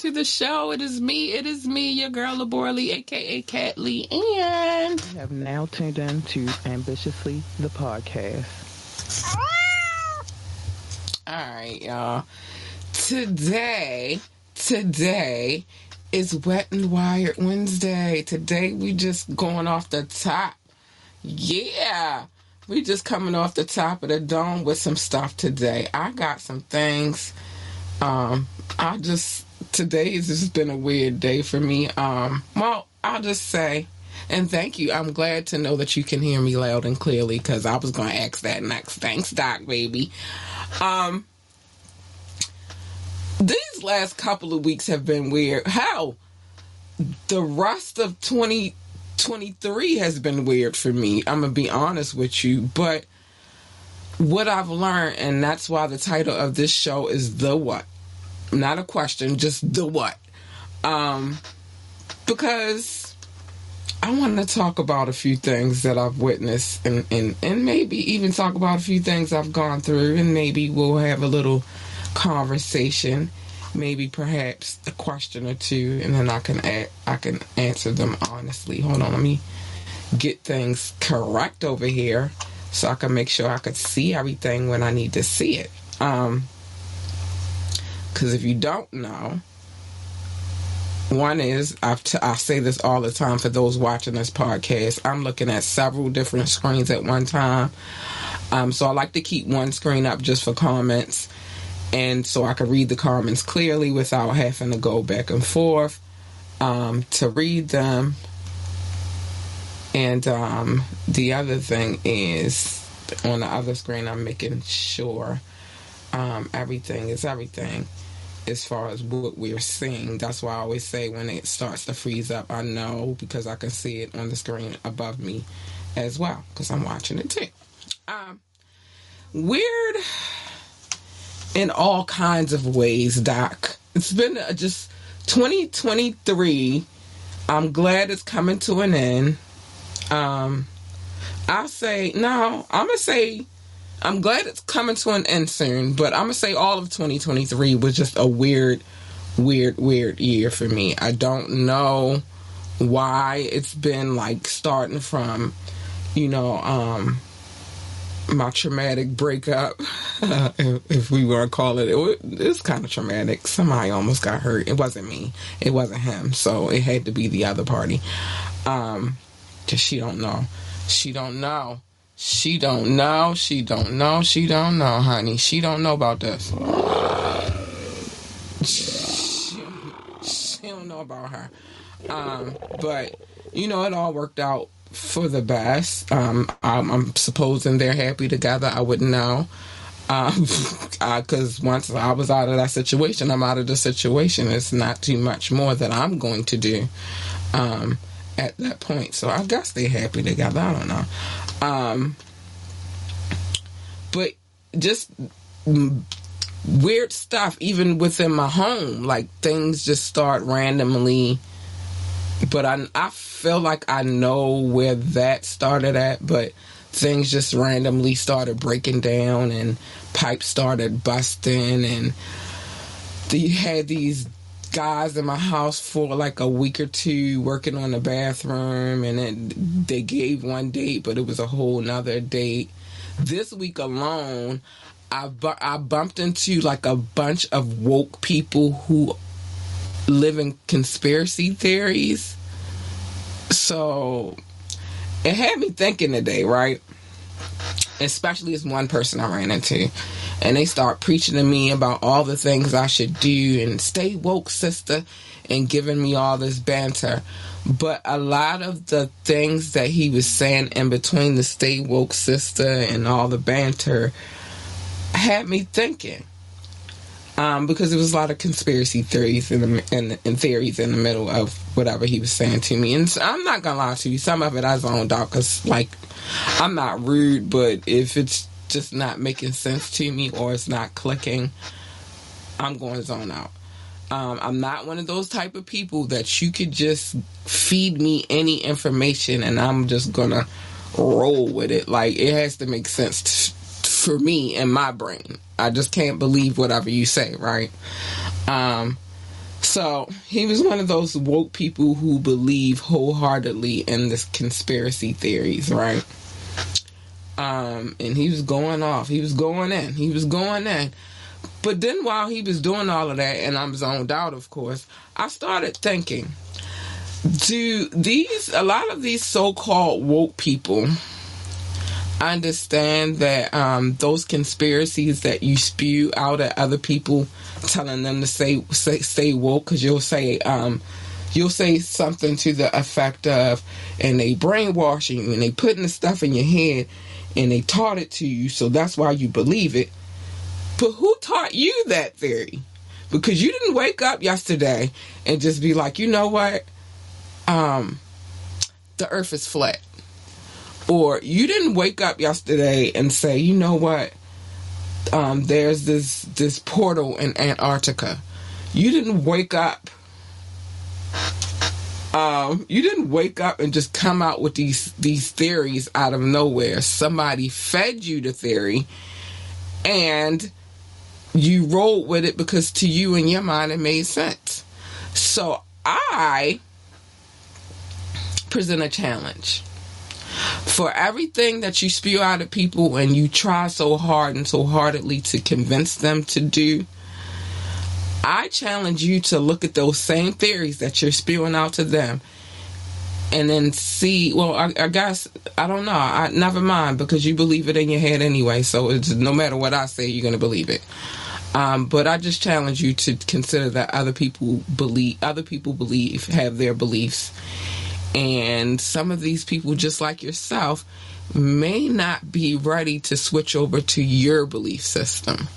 to the show. It is me. It is me, your girl Laborly, aka Cat Lee, and you have now tuned in to Ambitiously the podcast. All right, y'all. Today, today is Wet and Wired Wednesday. Today we just going off the top. Yeah. We just coming off the top of the dome with some stuff today. I got some things. Um, I just today has just been a weird day for me. Um, well, I'll just say, and thank you. I'm glad to know that you can hear me loud and clearly because I was going to ask that next. Thanks, Doc, baby. Um, these last couple of weeks have been weird. How the rest of 2023 has been weird for me. I'm going to be honest with you. But what I've learned, and that's why the title of this show is The What. Not a question, just The What. Um, because I want to talk about a few things that I've witnessed and, and, and maybe even talk about a few things I've gone through, and maybe we'll have a little conversation maybe perhaps a question or two, and then I can add, I can answer them honestly. Hold on, let me get things correct over here so I can make sure I could see everything when I need to see it. Um, because if you don't know, one is I've t- I say this all the time for those watching this podcast. I'm looking at several different screens at one time. Um, so I like to keep one screen up just for comments and so I can read the comments clearly without having to go back and forth um, to read them. And um, the other thing is on the other screen, I'm making sure um, everything is everything as far as what we're seeing. That's why I always say when it starts to freeze up, I know because I can see it on the screen above me as well because I'm watching it too. Um, weird in all kinds of ways, Doc. It's been just 2023. I'm glad it's coming to an end. Um, I'll say no. I'm gonna say I'm glad it's coming to an end soon, but I'm gonna say all of 2023 was just a weird, weird, weird year for me. I don't know why it's been like starting from, you know, um, my traumatic breakup, if, if, we want to call it. It was, it was kind of traumatic. Somebody almost got hurt. It wasn't me. It wasn't him. So it had to be the other party. Um, just she don't know. She don't know. She don't know. She don't know. She don't know, honey. She don't know about this. She, she don't know about her. Um, but you know, it all worked out for the best. Um, I'm, I'm, supposing they're happy together. I wouldn't know. Because um, once I was out of that situation, I'm out of the situation. It's not too much more that I'm going to do um, at that point. So I guess they're happy together. I don't know. Um, but just weird stuff, even within my home. Like things just start randomly but I I feel like I know where that started at, but things just randomly started breaking down and pipes started busting and you had these guys in my house for like a week or two working on the bathroom and then they gave one date but it was a whole nother date this week alone I, bu- I bumped into like a bunch of woke people who live in conspiracy theories. So it had me thinking today, right? Especially as one person I ran into. And they start preaching to me about all the things I should do and stay woke, sister, and giving me all this banter. But a lot of the things that he was saying in between the stay woke, sister, and all the banter had me thinking um, because there was a lot of conspiracy theories in the, theories in the middle of whatever he was saying to me. And so I'm not gonna lie to you, some of it I zoned out because like I'm not rude, but if it's just not making sense to me or it's not clicking, I'm going to zone out. Um, I'm not one of those type of people that you could just feed me any information and I'm just gonna roll with it. Like it has to make sense to, for me in my brain. I just can't believe whatever you say, right? Um, So he was one of those woke people who believe wholeheartedly in this conspiracy theories, right? Um, and he was going off. He was going in. He was going in. But then while he was doing all of that, and I'm zoned out, of course, I started thinking, do these, a lot of these so called woke people, understand that um, those conspiracies that you spew out at other people, telling them to say say, say woke, because you'll say um, you'll say something to the effect of, and they brainwashing you, and they putting the stuff in your head, and they taught it to you, so that's why you believe it. But who taught you that theory? Because you didn't wake up yesterday and just be like, you know what, um, the Earth is flat or you didn't wake up yesterday and say, you know what, um, there's this this portal in Antarctica. You didn't wake up. Um, you didn't wake up and just come out with these these theories out of nowhere. Somebody fed you the theory, and you rolled with it because to you in your mind it made sense. So I present a challenge for everything that you spew out of people and you try so hard and so heartedly to convince them to do, I challenge you to look at those same theories that you're spewing out to them and then see well I, I, guess i don't know. I never mind because you believe it in your head anyway so it's no matter what i say you're going to believe it. Um, but i just challenge you to consider that other people believe other people believe have their beliefs and some of these people, just like yourself, may not be ready to switch over to your belief system.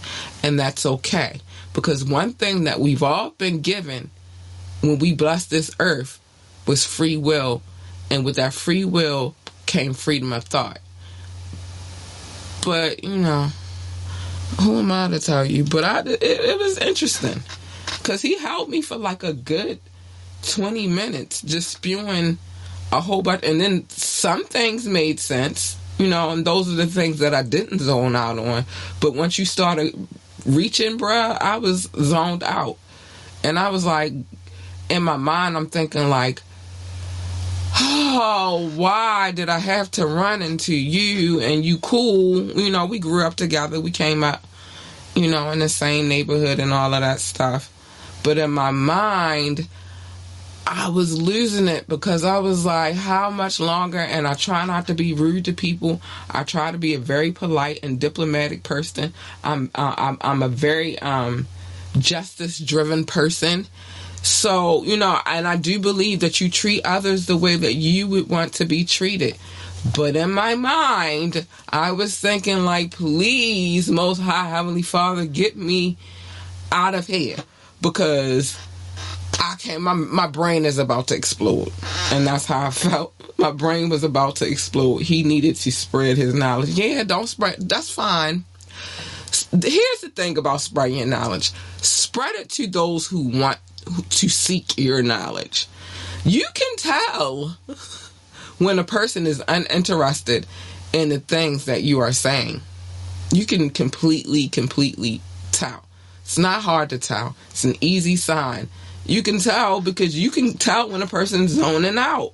And that's okay. Because one thing that we've all been given when we blessed this earth was free will. And with that free will came freedom of thought. But, you know, who am I to tell you? But I, it, it was interesting. Because he held me for like a good 20 minutes just spewing a whole bunch. And then some things made sense, you know, and those are the things that I didn't zone out on. But once you started reaching, bruh, I was zoned out. And I was like, in my mind, I'm thinking, like, oh, why did I have to run into you and you cool? You know, we grew up together. We came up, you know, in the same neighborhood and all of that stuff. But in my mind, I was losing it because I was like, how much longer? And I try not to be rude to people. I try to be a very polite and diplomatic person. I'm uh, I'm, I'm a very um, justice driven person. So you know, and I do believe that you treat others the way that you would want to be treated. But in my mind, I was thinking like, please, Most High Heavenly Father, get me out of here because I can't. My my brain is about to explode, and that's how I felt. My brain was about to explode. He needed to spread his knowledge. Yeah, don't spread. That's fine. Here's the thing about spreading your knowledge: spread it to those who want to seek your knowledge. You can tell when a person is uninterested in the things that you are saying. You can completely, completely tell. It's not hard to tell. It's an easy sign you can tell because you can tell when a person's zoning out.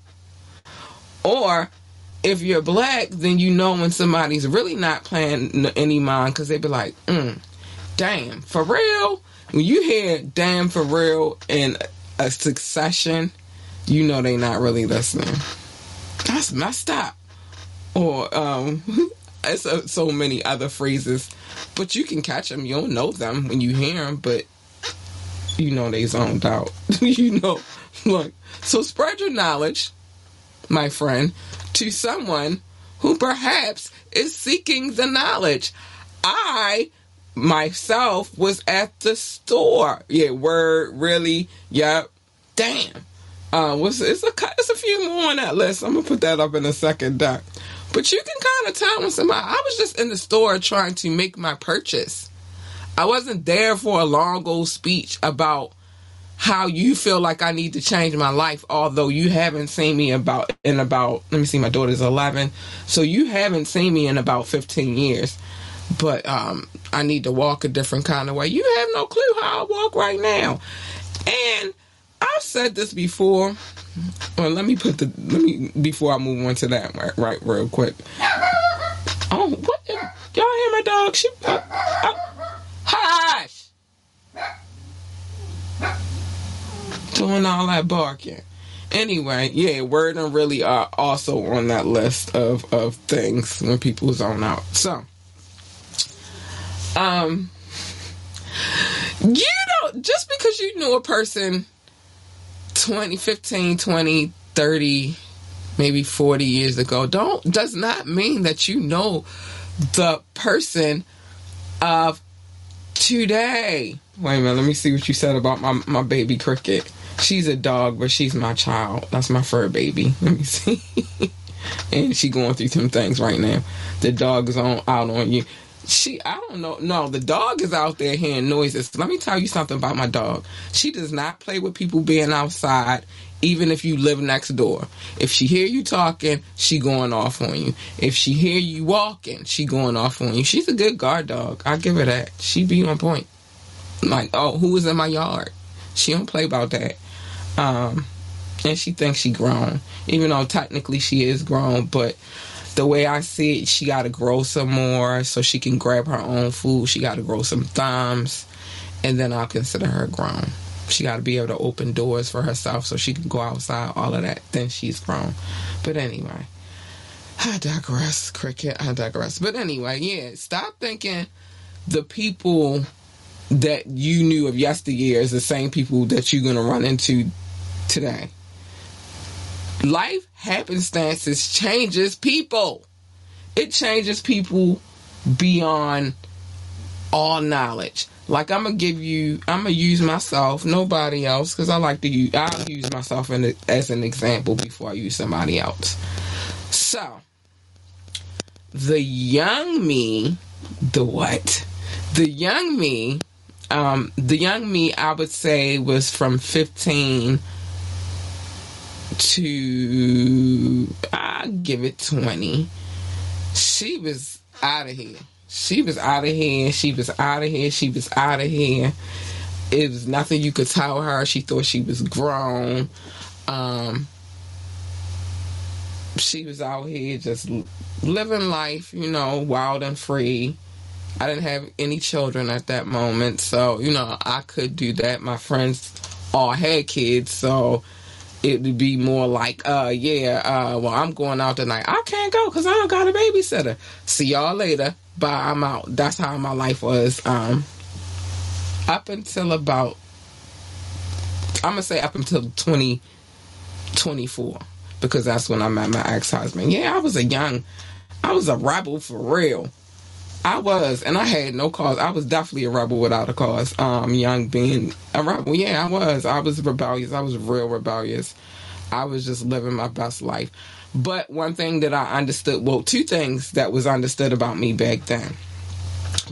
Or if you're black, then you know when somebody's really not playing any mind because they'd be like, mm, damn, for real? When you hear damn for real in a succession, you know they not really listening. That's messed up. Or, um, it's so, so many other phrases, but you can catch them. You don't know them when you hear them, but you know they zoned out. you know, look. So spread your knowledge, my friend, to someone who perhaps is seeking the knowledge. I myself was at the store. Yeah, word really. Yep. Damn. Uh, what's it's a it's a few more on that list. I'm gonna put that up in a second, Doc. But you can kind of tell when somebody. I was just in the store trying to make my purchase I wasn't there for a long old speech about how you feel like I need to change my life, although you haven't seen me about in about let me see, my daughter's eleven. So you haven't seen me in about fifteen years. But um I need to walk a different kind of way. You have no clue how I walk right now. And I've said this before. Well, let me put the let me before I move on to that right, right real quick. Oh, what? Y'all hear my dog? She, uh, uh, hush! Doing all that barking. Anyway, yeah, word and really are also on that list of of things when people zone out. So, um, you know, just because you knew a person 20, 15, 20, 30, maybe 40 years ago, don't does not mean that you know the person of today. Wait a minute, let me see what you said about my, my baby cricket. She's a dog, but she's my child. That's my fur baby. Let me see. and she going through some things right now. The dog is on out on you she I don't know. No, the dog is out there hearing noises. Let me tell you something about my dog. She does not play with people being outside, even if you live next door. If she hear you talking, she going off on you. If she hear you walking, she going off on you. She's a good guard dog. I give her that. She be on point. Like, oh, who is in my yard? She don't play about that. Um, and she thinks she grown, even though technically she is grown, but the way I see it, she got to grow some more so she can grab her own food. She got to grow some thumbs, and then I'll consider her grown. She got to be able to open doors for herself so she can go outside, all of that. Then she's grown. But anyway, I digress, cricket. I digress. But anyway, yeah, stop thinking the people that you knew of yesteryear is the same people that you're going to run into today life happenstances changes people. It changes people beyond all knowledge. Like I'm gonna give you, I'm gonna use myself, nobody else, because I like to use. I'll use myself in, as an example before I use somebody else. So, the young me, the what? The young me, um, the young me, I would say was from 15 to I give it twenty. She was out of here. She was out of here. She was out of here. She was out of here. It was nothing you could tell her. She thought she was grown. Um, she was out here just living life, you know, wild and free. I didn't have any children at that moment, so you know I could do that. My friends all had kids, so it would be more like, uh, yeah, uh, well, I'm going out tonight. I can't go because I don't got a babysitter. See y'all later. Bye. I'm out. That's how my life was. Um, up until about, I'm gonna say up until 2024 because that's when I met my ex husband. Yeah, I was a young, I was a rebel for real. I was, and I had no cause. I was definitely a rebel without a cause. Um, young being a rebel, yeah, I was. I was rebellious. I was real rebellious. I was just living my best life. But one thing that I understood, well, two things that was understood about me back then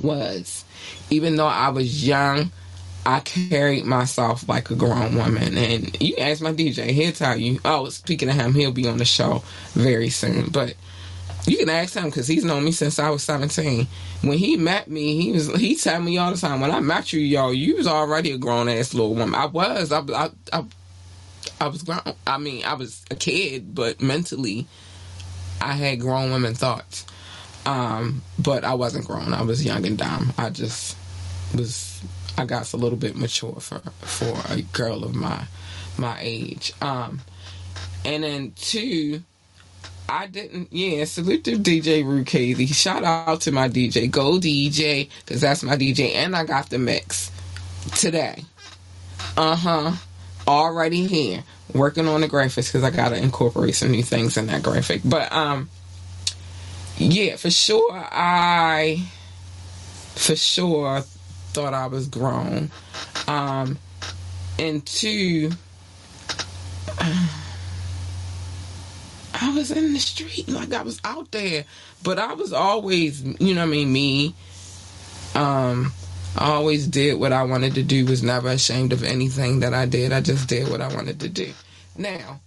was, even though I was young, I carried myself like a grown woman. And you ask my DJ, he'll tell you. Oh, speaking of him, he'll be on the show very soon. But you can ask him because he's known me since I was 17. When he met me, he was he tell me all the time, when I met you, y'all, you was already a grown ass little woman. I was. I, I, I, I was grown. I mean, I was a kid, but mentally, I had grown women thoughts. Um, but I wasn't grown. I was young and dumb. I just was. I got a little bit mature for for a girl of my my age. Um, and then two I didn't. Yeah, salute to DJ Rukazy. Shout out to my DJ, Go DJ, because that's my DJ, and I got the mix today. Uh huh. Already here, working on the graphics because I gotta incorporate some new things in that graphic. But um, yeah, for sure, I for sure thought I was grown. Um, and two. Uh, I was in the street, like I was out there. But I was always, you know I mean, me. Um, I always did what I wanted to do, was never ashamed of anything that I did. I just did what I wanted to do. Now,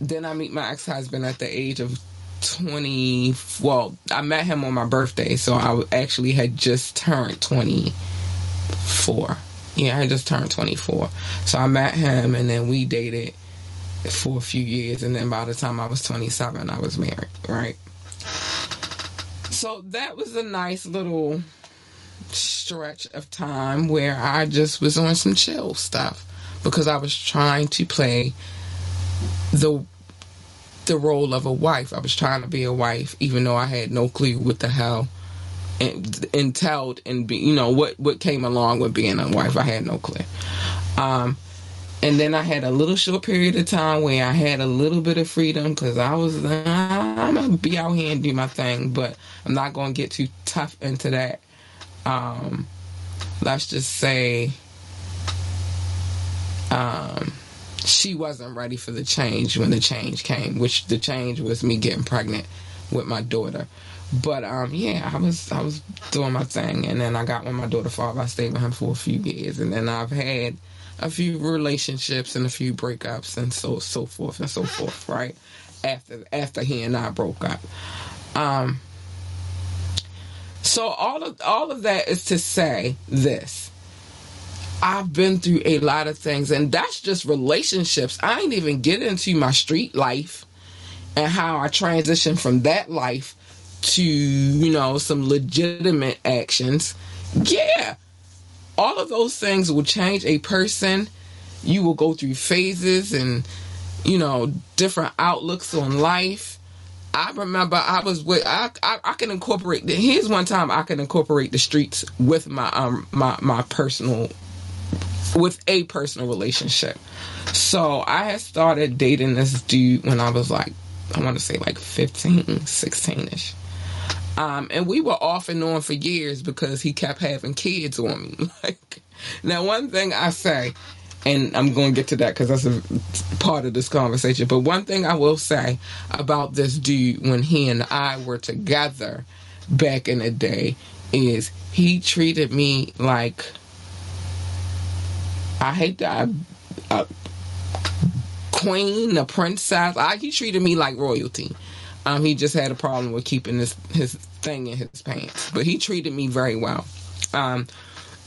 then I meet my ex husband at the age of 20. Well, I met him on my birthday, so I actually had just turned 24. Yeah, I just turned 24. So I met him and then we dated for a few years. And then by the time I was 27, I was married, right? So that was a nice little stretch of time where I just was on some chill stuff because I was trying to play the the role of a wife. I was trying to be a wife, even though I had no clue what the hell entailed and be you know what what came along with being a wife. I had no clue. Um, and then I had a little short period of time where I had a little bit of freedom because I was I'm gonna be out here and do my thing, but I'm not gonna get too tough into that. Um, let's just say um, she wasn't ready for the change when the change came, which the change was me getting pregnant with my daughter. But um, yeah, I was I was doing my thing, and then I got with my daughter father. I stayed with him for a few years, and then I've had a few relationships and a few breakups, and so so forth and so forth. Right after after he and I broke up. Um, so all of all of that is to say this. I've been through a lot of things, and that's just relationships. I ain't even get into my street life and how I transitioned from that life to, you know, some legitimate actions. Yeah. All of those things will change a person. You will go through phases and, you know, different outlooks on life. I remember I was with I, I, I can incorporate The, here's one time I can incorporate the streets with my um my my personal with a personal relationship. So I had started dating this dude when I was like, I want to say like 15, 16 ish. Um, and we were off and on for years because he kept having kids on me. like, now one thing I say, and I'm going to get to that because that's a part of this conversation. But one thing I will say about this dude when he and I were together back in the day is he treated me like I hate that. A queen, a princess. I, he treated me like royalty. Um, he just had a problem with keeping his his thing in his pants, but he treated me very well. Um,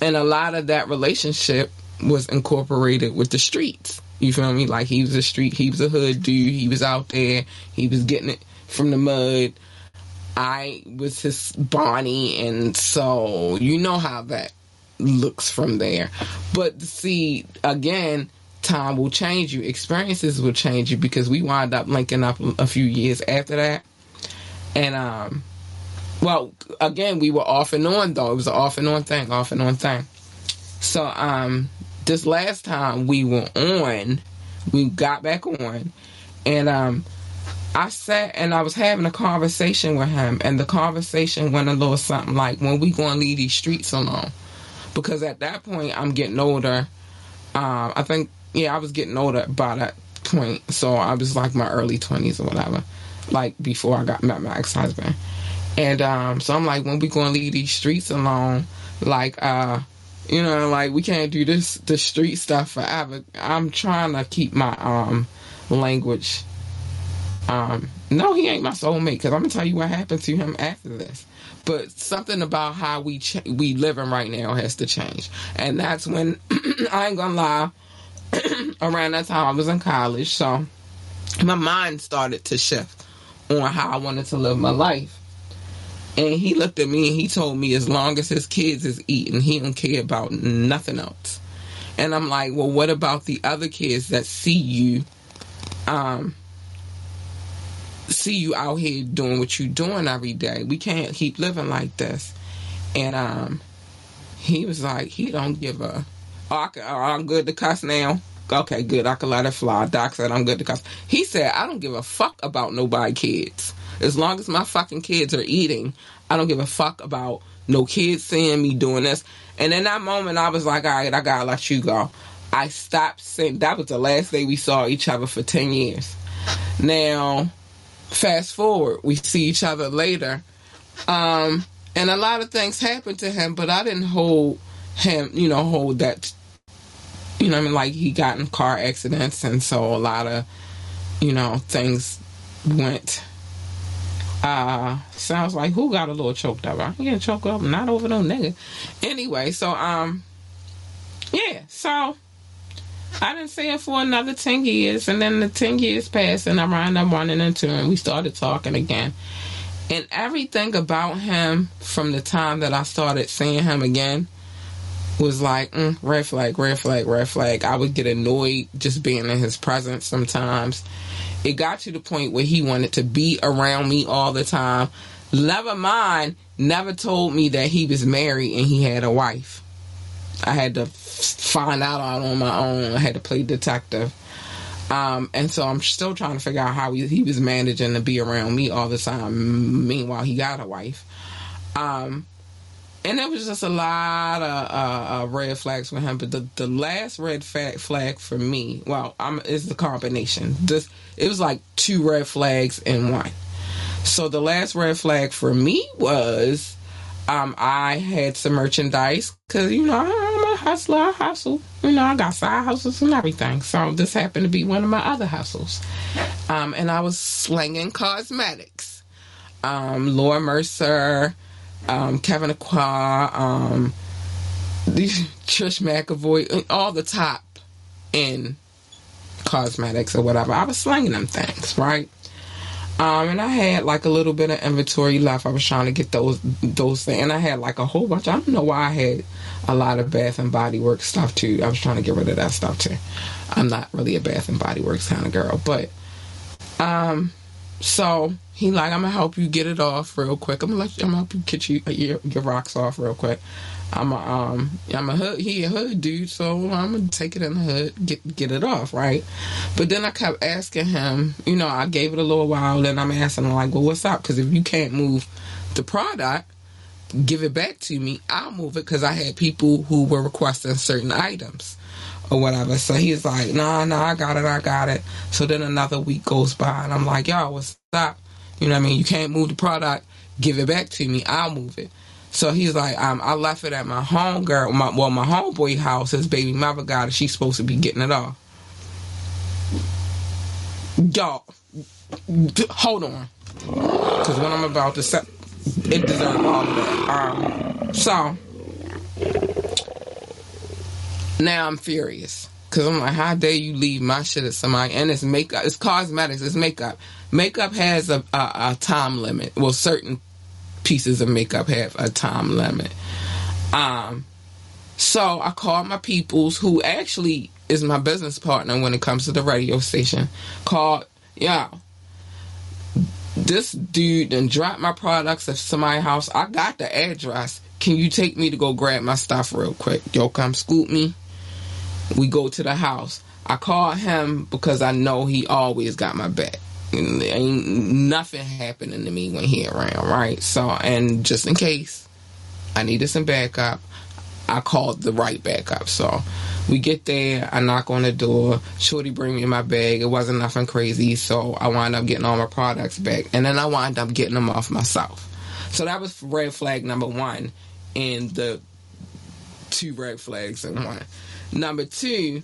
and a lot of that relationship was incorporated with the streets. You feel me? Like he was a street, he was a hood dude. He was out there. He was getting it from the mud. I was his Bonnie, and so you know how that looks from there. But see, again, time will change you. Experiences will change you because we wind up linking up a few years after that. And, um, well, again, we were off and on though. It was an off and on thing, off and on thing. So, um, this last time we were on, we got back on, and, um, I sat and I was having a conversation with him, and the conversation went a little something like, "When we gonna leave these streets alone?" because at that point I'm getting older. Um, I think yeah, I was getting older by that point, so I was like my early twenties or whatever, like before I got met my ex husband. And um, so I'm like, when we gonna leave these streets alone? Like, uh, you know, like we can't do this the street stuff forever. I'm trying to keep my um language. Um, no, he ain't my soulmate because I'm gonna tell you what happened to him after this but something about how we ch- we living right now has to change, and that's when I ain't gonna lie. around that time, I was in college, so my mind started to shift on how I wanted to live my life. And he looked at me and he told me as long as his kids is eating, he don't care about nothing else. And I'm like, well, what about the other kids that see you um, see you out here doing what you're doing every day. We can't keep living like this. And um, he was like, he don't give a. Oh, I can, oh, I'm good to cuss now. Okay, good. I can let it fly. Doc said I'm good to cuss. He said I don't give a fuck about nobody kids. As long as my fucking kids are eating, I don't give a fuck about no kids seeing me doing this. And in that moment, I was like, all right, I gotta let you go. I stopped saying that was the last day we saw each other for 10 years. Now, fast forward, we see each other later. Um, and a lot of things happened to him, but I didn't hold him, you know, hold that, you know, I mean, like he got in car accidents, and so a lot of, you know, things went. Uh, sounds like who got a little choked up? I ain't choked up, not over no nigga. Anyway, so um, yeah, so I didn't see it for another 10 years. And then the 10 years passed and I wound up running into him. We started talking again. And everything about him from the time that I started seeing him again was like, mm, red flag, red flag, red flag. I would get annoyed just being in his presence sometimes. It got to the point where he wanted to be around me all the time. Never mind, never told me that he was married and he had a wife. I had to find out on my own. I had to play detective. Um, and so I'm still trying to figure out how he, he, was managing to be around me all the time. Meanwhile, he got a wife. Um, and it was just a lot of uh, uh, red flags for him. But the, the last red flag, for me, well, I'm, is the combination. This it was like two red flags in one. So the last red flag for me was um, I had some merchandise because you know I'm a hustler. I hustle. You know I got side hustles and everything. So this happened to be one of my other hustles, um, and I was slinging cosmetics. Um, Laura Mercier um, Kevyn Aucoin, um, Trish McEvoy, all the top in cosmetics or whatever. I was slinging them things, right? Um, and I had like a little bit of inventory left. I was trying to get those those things, and I had like a whole bunch. I don't know why I had a lot of Bath and Body Works stuff too. I was trying to get rid of that stuff too. I'm not really a Bath and Body Works kind of girl, but um, so he like, I'm gonna help you get it off real quick. I'm gonna let you, I'm gonna help you get you your, your rocks off real quick. I'm a um I'm a hood he a hood dude, so I'm gonna take it in the hood, get get it off, right? But then I kept asking him, you know, I gave it a little while, then I'm asking him like, well, what's up? Because if you can't move the product, give it back to me. I'll move it because I had people who were requesting certain items or whatever. So he's like, nah, nah, I got it, I got it. So then another week goes by and I'm like, yo, what's up? You know what I mean? You can't move the product, give it back to me, I'll move it. So he's like, um, I left it at my home girl, my, well, my homeboy house. His baby mother got it. She's supposed to be getting it off. Y'all, hold on, because what I'm about to say, it deserves all of that. Um, so now I'm furious because I'm like, how dare you leave my shit at somebody? And it's makeup, it's cosmetics, it's makeup. Makeup has a, a, a time limit. Well, certain pieces of makeup have a time limit. Um, so I called my peoples, who actually is my business partner when it comes to the radio station. Called, yeah, this dude and dropped my products at somebody's house. I got the address. Can you take me to go grab my stuff real quick? Yo, come scoop me. We go to the house. I call him because I know he always got my back. And Ain't nothing happening to me when he around, right? So, and just in case I needed some backup, I called the right backup. So we get there, I knock on the door, Shorty bring me my bag. It wasn't nothing crazy, so I wind up getting all my products back, and then I wind up getting them off myself. So that was red flag number one, and the two red flags in one. Number two,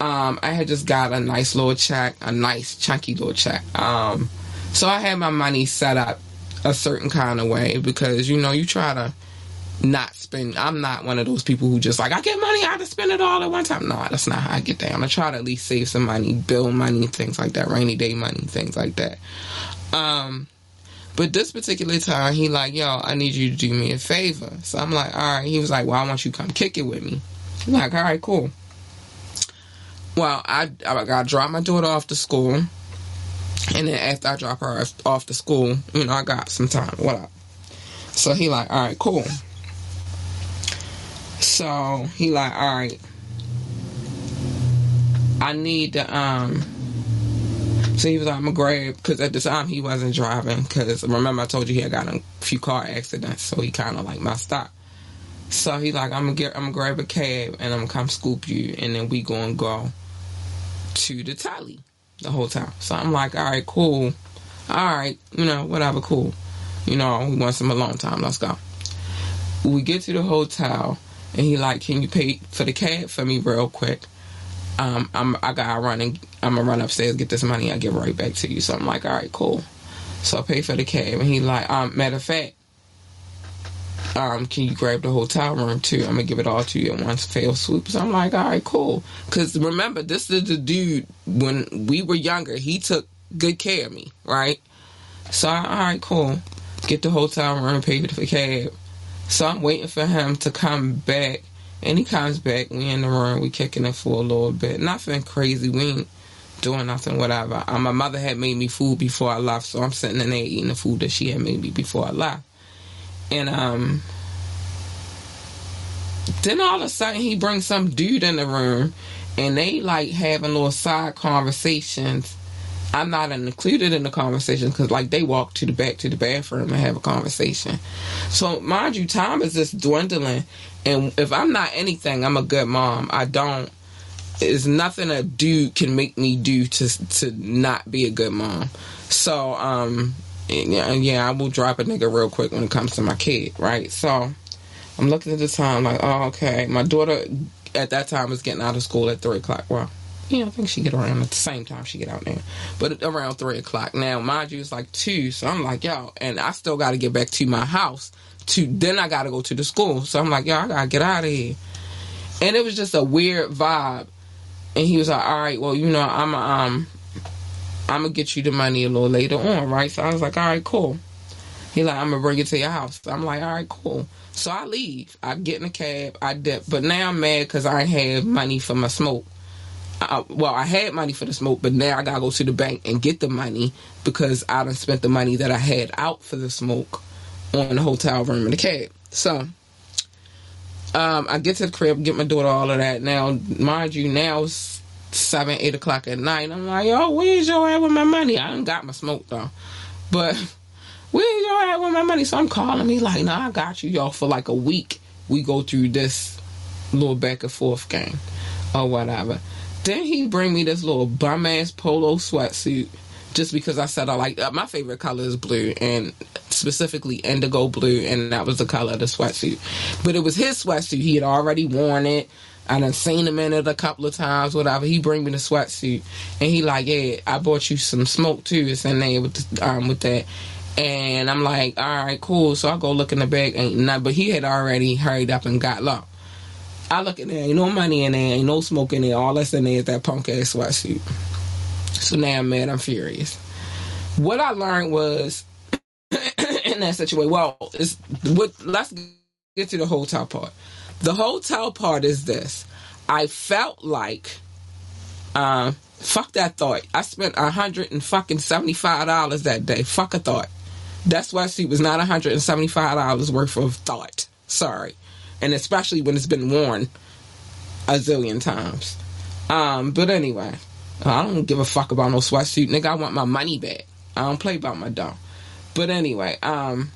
um, I had just got a nice little check, a nice chunky little check. Um, so I had my money set up a certain kind of way because you know you try to not spend. I'm not one of those people who just like I get money, I have to spend it all at one time. No, that's not how I get down. I try to at least save some money, build money, things like that, rainy day money, things like that. Um, but this particular time, he like, yo, I need you to do me a favor. So I'm like, all right. He was like, well, I want you to come kick it with me. Like, all right, cool. Well, I I got drop my daughter off to school, and then after I drop her off to school, you know, I got some time. What up? So he like, all right, cool. So he like, all right, I need to um. So he was like, I'm gonna grab because at the time he wasn't driving because remember I told you he had got a few car accidents, so he kind of like messed up. So he like, I'm gonna get, I'm gonna grab a cab and I'm gonna come scoop you, and then we gonna go to the tally the whole time. So I'm like, all right, cool. All right, you know, whatever, cool. You know, we want some alone time. Let's go. We get to the hotel, and he like, can you pay for the cab for me real quick? Um, I'm I gotta run and I'm gonna run upstairs get this money. I get right back to you. So I'm like, all right, cool. So I pay for the cab, and he like, um, matter of fact, um, can you grab the hotel room too? I'm gonna give it all to you at once, fail swoop. So I'm like, all right, cool. Because remember, this is the dude when we were younger. He took good care of me, right? So I, all right, cool. Get the hotel room, pay for the cab. So I'm waiting for him to come back, and he comes back. We in the room, we kicking it for a little bit. Nothing crazy. We ain't doing nothing, whatever. Um, my mother had made me food before I left, so I'm sitting in there eating the food that she had made me before I left. And um, then all of a sudden he brings some dude in the room, and they like having little side conversations. I'm not included in the conversation because like they walk to the back to the bathroom and have a conversation. So mind you, time is just dwindling, and if I'm not anything, I'm a good mom. I don't. It's nothing a dude can make me do to to not be a good mom. So um, yeah, yeah, I will drop a nigga real quick when it comes to my kid, right? So I'm looking at the time like, oh, okay. My daughter at that time was getting out of school at three o'clock. Well, yeah, I think she get around at the same time she get out there, but around three o'clock. Now, mind you, it's like two, so I'm like, yo, and I still got to get back to my house. To then I got to go to the school, so I'm like, yo, I gotta get out of here. And it was just a weird vibe. And he was like, all right, well, you know, I'm um, I'm gonna get you the money a little later on, right? So I was like, all right, cool. He like, I'm gonna bring it to your house. I'm like, all right, cool. So I leave. I get in a cab. I dip. But now I'm mad because I have money for my smoke. I, well, I had money for the smoke, but now I gotta go to the bank and get the money because I done spent the money that I had out for the smoke on the hotel room in the cab. So um, I get to the crib, get my daughter all of that. Now, mind you, now it's seven, eight o'clock at night. I'm like, yo, where's your at with my money? I done got my smoke though, but where y'all at with my money? So I'm calling me like, nah, I got you, y'all. For like a week, we go through this little back and forth game or whatever. Then he bring me this little bum ass polo sweatsuit just because I said I like uh, my favorite color is blue and specifically indigo blue, and that was the color of the sweatsuit. But it was his sweatsuit; he had already worn it. I done seen him in it a couple of times, whatever. He bring me the sweatsuit, and he like, yeah, I bought you some smoke too. It's in there with the, um with that. And I'm like, all right, cool. So I go look in the bag, ain't nothing. But he had already hurried up and got low. I look in there, ain't no money in there, ain't no smoke in there. All that's in there is that punk ass sweatsuit. So now I'm mad, I'm furious. What I learned was in that situation, well, is what let's get to the hotel part. The hotel part is this. I felt like um fuck that thought. I spent a hundred and fucking seventy five dollars that day. Fuck a thought. That's why she was not $175 worth of thought. Sorry. And especially when it's been worn a zillion times. Um, but anyway, I don't give a fuck about no sweatsuit. Nigga, I want my money back. I don't play about my dough. But anyway, um,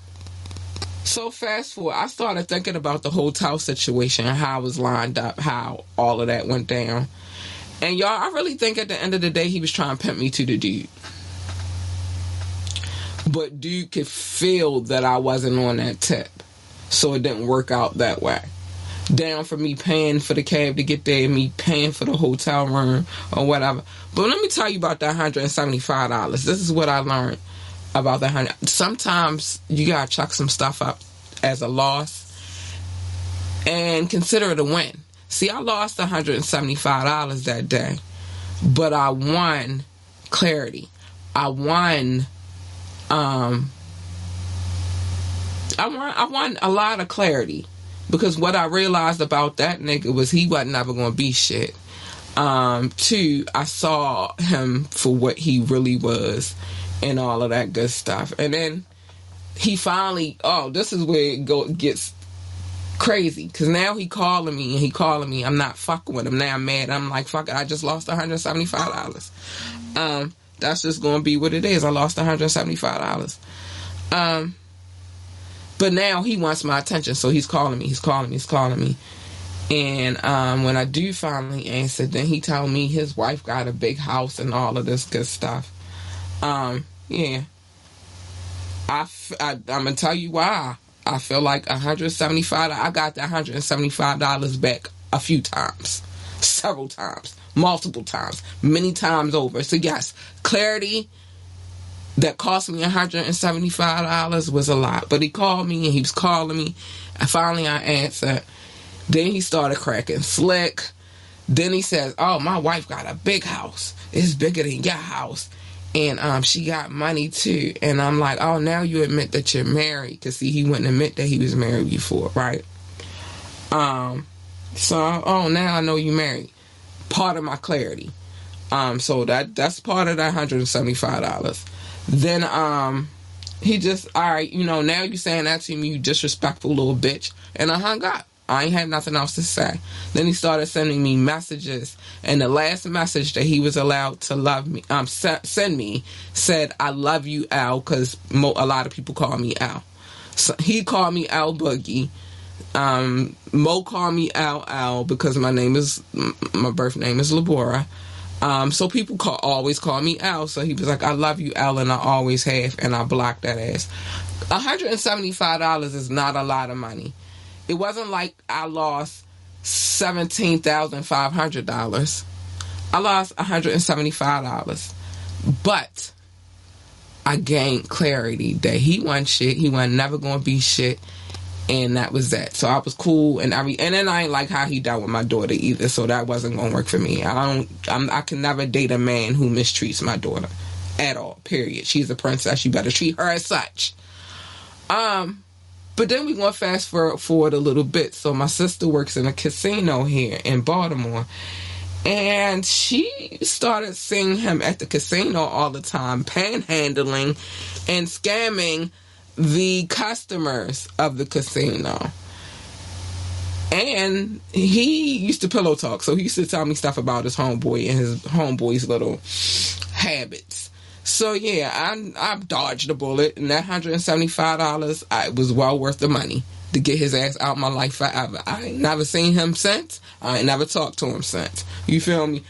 so fast forward, I started thinking about the hotel situation, how I was lined up, how all of that went down. And y'all, I really think at the end of the day, he was trying to pimp me to the dude but dude could feel that I wasn't on that tip. So it didn't work out that way. Down for me paying for the cab to get there, me paying for the hotel room or whatever. But let me tell you about that $175. This is what I learned about that hundred. Sometimes you gotta chuck some stuff up as a loss and consider it a win. See, I lost $175 that day, but I won clarity. I won um, I want I want a lot of clarity because what I realized about that nigga was he wasn't ever gonna be shit. Um, two, I saw him for what he really was and all of that good stuff. And then he finally, oh, this is where it go gets crazy because now he calling me and he calling me. I'm not fucking with him now. I'm mad. I'm like, fuck it. I just lost 175 dollars. Um, that's just gonna be what it is. I lost 175 dollars. Um, but now he wants my attention, so he's calling me. He's calling me. He's calling me. And um, when I do finally answer, then he told me his wife got a big house and all of this good stuff. Um, yeah. I, I, I'm gonna tell you why. I feel like 175, I got the 175 dollars back a few times, several times multiple times, many times over. So, yes, clarity that cost me $175 was a lot. But he called me and he was calling me. And finally I answered. Then he started cracking slick. Then he says, Oh, my wife got a big house. It's bigger than your house. And um, she got money too. And I'm like, Oh, now you admit that you're married. Because, see, he wouldn't admit that he was married before, right? Um, so, oh, now I know you're married. Part of my clarity. Um, so that that's part of that hundred and seventy five dollars. Then um, he just all right, you know, now you saying that to me, you disrespectful little bitch, and I hung up. I ain't had nothing else to say. Then he started sending me messages, and the last message that he was allowed to love me, um, send me said, "I love you, Al," because mo- a lot of people call me Al. So he called me Al Boogie. Um, Mo called me Al Al because my name is my birth name is Labora. Um, so people call, always call me Al. So he was like, I love you, Al, and I always have, and I blocked that ass. $175 is not a lot of money. It wasn't like I lost $17,500. I lost $175. But I gained clarity that he wasn't shit. He wasn't never going to be shit and that was that. So I was cool, and every and then I ain't like how he dealt with my daughter either. So that wasn't gonna work for me. I don't. I'm, I can never date a man who mistreats my daughter at all. Period. She's a princess. You better treat her as such. Um, but then we gonna fast forward a little bit. So my sister works in a casino here in Baltimore. And she started seeing him at the casino all the time, panhandling and scamming the customers of the casino. And he used to pillow talk, so he used to tell me stuff about his homeboy and his homeboy's little habits. So yeah, I I dodged a bullet, and that hundred and seventy five dollars I was well worth the money to get his ass out my life forever. I ain't never seen him since. I ain't never talked to him since. You feel me?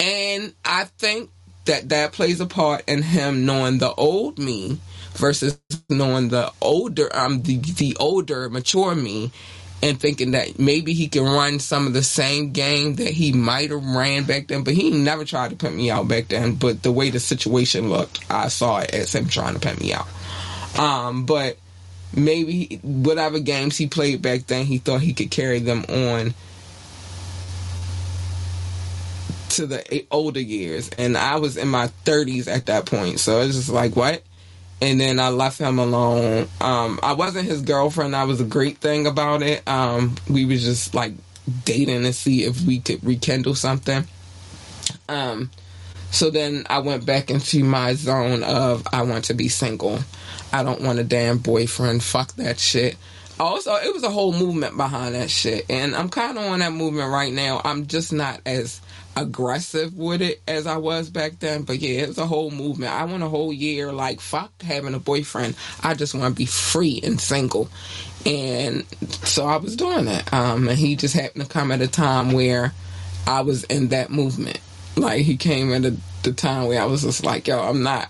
And I think that that plays a part in him knowing the old me versus knowing the older um the the older mature me and thinking that maybe he can run some of the same game that he might have ran back then, but he never tried to put me out back then. But the way the situation looked, I saw it as him trying to put me out. Um, but maybe whatever games he played back then, he thought he could carry them on to the older years, and I was in my 30s at that point. So it's just like, what? And then I left him alone. Um, I wasn't his girlfriend. That was a great thing about it. Um, we was just like dating to see if we could rekindle something. Um, so then I went back into my zone of I want to be single. I don't want a damn boyfriend. Fuck that shit. Also, it was a whole movement behind that shit, and I'm kind of on that movement right now. I'm just not as aggressive with it as I was back then. But yeah, it was a whole movement. I want a whole year like fuck having a boyfriend. I just want to be free and single. And so I was doing that. Um, and he just happened to come at a time where I was in that movement. Like he came at a, the time where I was just like, yo, I'm not,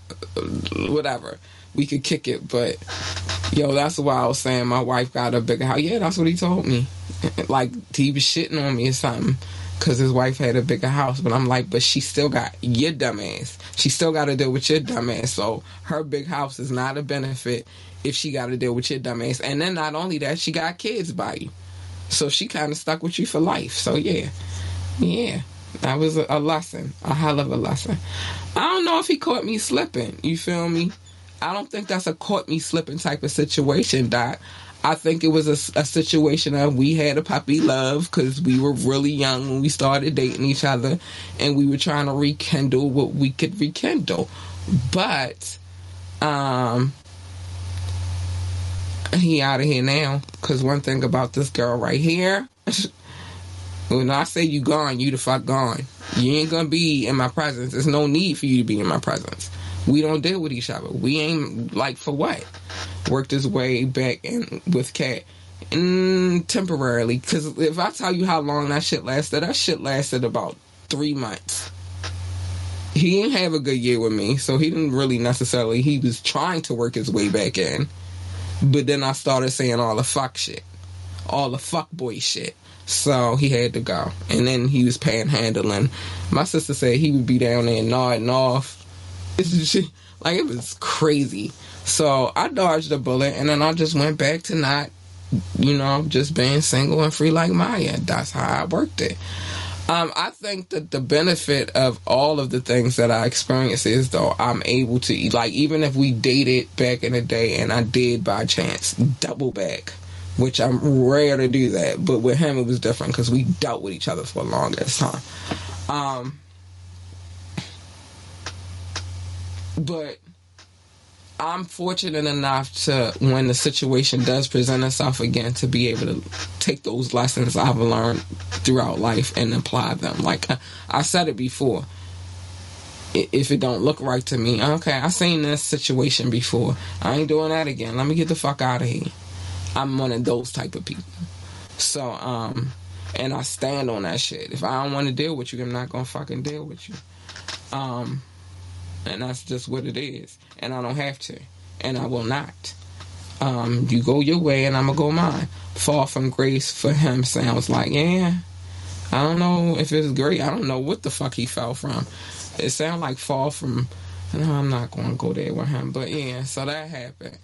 whatever. We could kick it, but yo, that's why I was saying my wife got a bigger house. Yeah, that's what he told me. Like he was shitting on me or something because his wife had a bigger house. But I'm like, but she still got your dumbass. She still got to deal with your dumbass. So her big house is not a benefit if she got to deal with your dumbass. And then not only that, she got kids by you. So she kind of stuck with you for life. So yeah, yeah. That was a, a lesson, a hell of a lesson. I don't know if he caught me slipping. You feel me? I don't think that's a caught me slipping type of situation, Doc. I think it was a, a situation of we had a puppy love because we were really young when we started dating each other and we were trying to rekindle what we could rekindle. But, um, he out of here now because one thing about this girl right here, when I say you gone, you the fuck gone. You ain't gonna be in my presence. There's no need for you to be in my presence. We don't deal with each other. We ain't like for what? Worked his way back in with Cat. Mm, temporarily, because if I tell you how long that shit lasted, that shit lasted about three months. He didn't have a good year with me, so he didn't really necessarily. He was trying to work his way back in, but then I started saying all the fuck shit, all the fuck boy shit. So he had to go, and then he was panhandling. My sister said he would be down there nodding off Like it was crazy. So I dodged a bullet, and then I just went back to not, you know, just being single and free like Maya. That's how I worked it. Um, I think that the benefit of all of the things that I experience is though I'm able to like even if we dated back in the day and I did by chance double back, which I'm rare to do that, but with him it was different because we dealt with each other for a longest time. Um, but I'm fortunate enough to, when the situation does present itself again, to be able to take those lessons I've learned throughout life and apply them. Like I said it before, if it don't look right to me, okay, I seen this situation before. I ain't doing that again. Let me get the fuck out of here. I'm one of those type of people. So, um, and I stand on that shit. If I don't want to deal with you, I'm not gonna fucking deal with you. Um, and that's just what it is. And I don't have to, and I will not. Um, you go your way, and I'm gonna go mine. Fall from grace for him sounds like yeah. I don't know if it's great. I don't know what the fuck he fell from. It sounds like fall from. No, I'm not going to go there with him. But yeah, so that happened.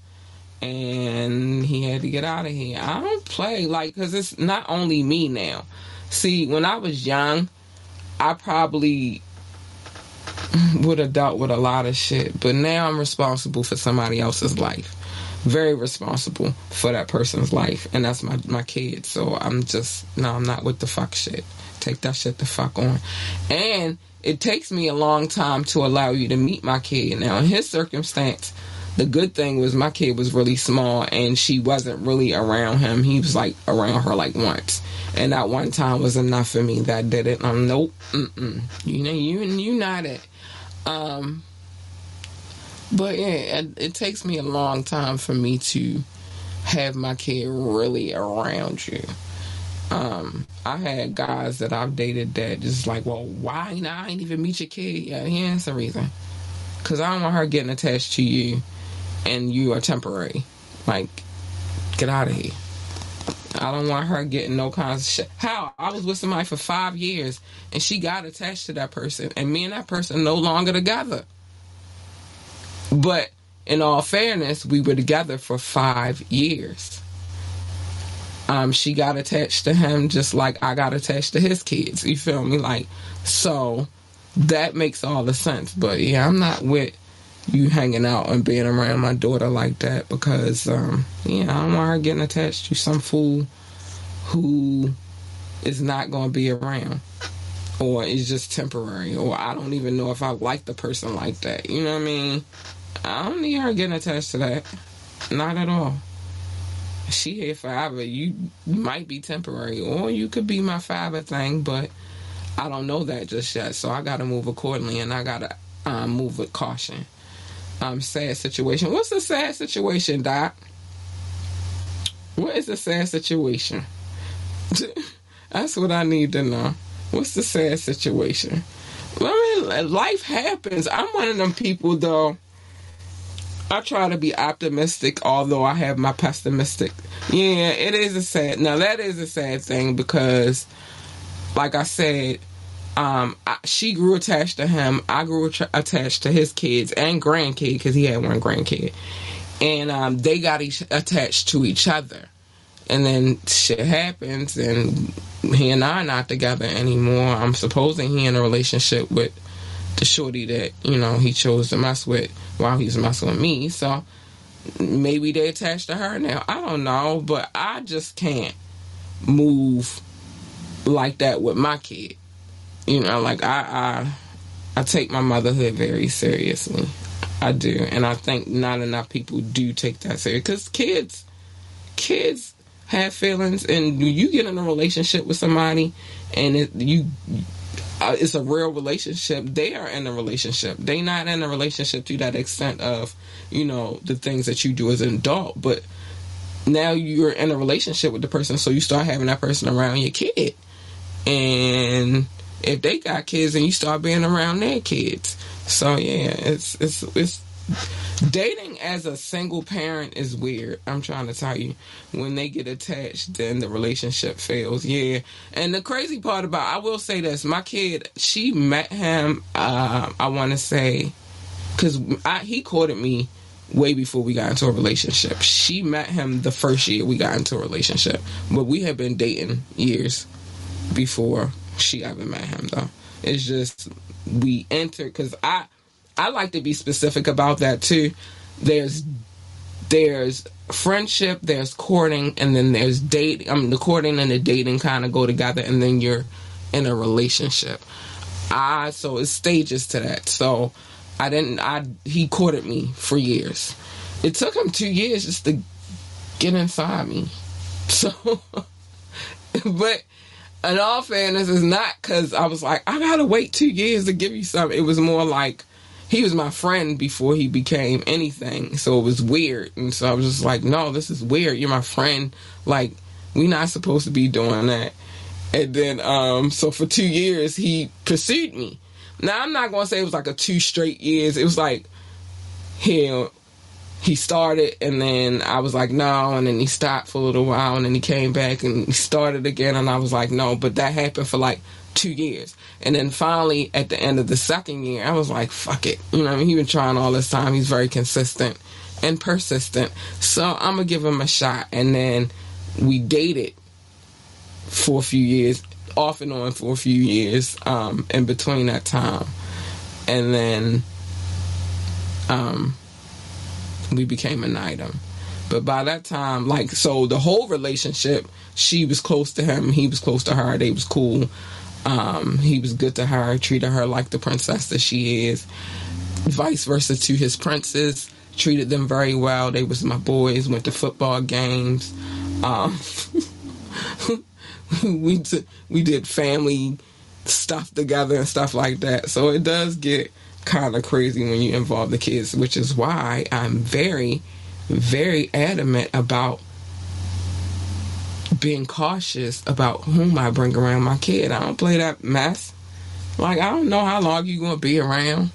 And he had to get out of here. I don't play, like, because it's not only me now. See, when I was young, I probably would have dealt with a lot of shit. But now I'm responsible for somebody else's life. Very responsible for that person's life. And that's my, my kid. So I'm just, no, I'm not with the fuck shit. Take that shit the fuck on. And it takes me a long time to allow you to meet my kid. Now, in his circumstance, the good thing was my kid was really small and she wasn't really around him. He was like around her like once, and that one time was enough for me. That did it. Um, nope. Mm-mm. You know, you you not it. Um, but yeah, it, takes me a long time for me to have my kid really around you. Um, I had guys that I've dated that just like, well, why not? I ain't even meet your kid. Yeah, yeah, that's the reason. Cause I don't want her getting attached to you, and you are temporary. Like, get out of here. I don't want her getting no kinds of shit. How? I was with somebody for five years and she got attached to that person and me and that person no longer together. But in all fairness, we were together for five years. Um, she got attached to him just like I got attached to his kids. You feel me? Like, so that makes all the sense. But yeah, I'm not with you hanging out and being around my daughter like that because um, yeah, I don't want her getting attached to some fool who is not going to be around or is just temporary or I don't even know if I like the person like that. You know what I mean? I don't need her getting attached to that. Not at all. She here forever. You might be temporary or you could be my forever thing, but I don't know that just yet. So I got to move accordingly and I got to um, move with caution um, sad situation. What's the sad situation, Doc? What is the sad situation? That's what I need to know. What's the sad situation? I mean, life happens. I'm one of them people, though. I try to be optimistic, although I have my pessimistic. Yeah, it is a sad. Now that is a sad thing because, like I said, um, I, she grew attached to him. I grew attached to his kids and grandkid because he had one grandkid, and um, they got each, attached to each other. And then shit happens, and he and I are not together anymore. I'm supposing he in a relationship with the shorty that you know he chose to mess with while he's messing with me. So maybe they attached to her now. I don't know, but I just can't move like that with my kid you know, like I, I, I take my motherhood very seriously. I do, and I think not enough people do take that serious because kids, kids have feelings, and you get in a relationship with somebody, and it, you, uh, it's a real relationship. They are in a relationship. They not in a relationship to that extent of, you know, the things that you do as an adult, but now you're in a relationship with the person, so you start having that person around your kid, and if they got kids and you start being around their kids. So yeah, it's it's it's dating as a single parent is weird. I'm trying to tell you. When they get attached, then the relationship fails. Yeah. And the crazy part about I will say this, my kid, she met him uh, I wanna say because he courted me way before we got into a relationship. She met him the first year we got into a relationship, but we had been dating years before she ever met him. Though it's just we entered because I I like to be specific about that too. There's there's friendship, there's courting, and then there's date. I mean, the courting and the dating kind of go together, and then you're in a relationship. I so it's stages to that. So I didn't. I he courted me for years. It took him two years just to get inside me. So, but in all fairness, it's not because I was like I gotta wait two years to give you something. It was more like he was my friend before he became anything. So it was weird. And so I was just like, no, this is weird. You're my friend. Like, we not supposed to be doing that. And then, um, so for two years, he pursued me. Now, I'm not to say it was like a two straight years. It was like, he, he started, and then I was like, no. And then he stopped for a little while, and then he came back and he started again. And I was like, no. But that happened for like two years. And then finally, at the end of the second year, I was like, fuck it. You know I mean? He's been trying all this time. He's very consistent and persistent. So I'm going to give him a shot. And then we dated for a few years, off and on for a few years um, in between that time. And then um, we became an item. But by that time, like, so the whole relationship, she was close to him, he was close to her, they was cool. Um, he was good to her, treated her like the princess that she is. Vice versa to his princes, treated them very well. They was my boys, went to football games. Um, we t- we did family stuff together and stuff like that. So it does get kind of crazy when you involve the kids, which is why I'm very, very adamant about being cautious about whom I bring around my kid. I don't play that mess. Like I don't know how long you gonna be around.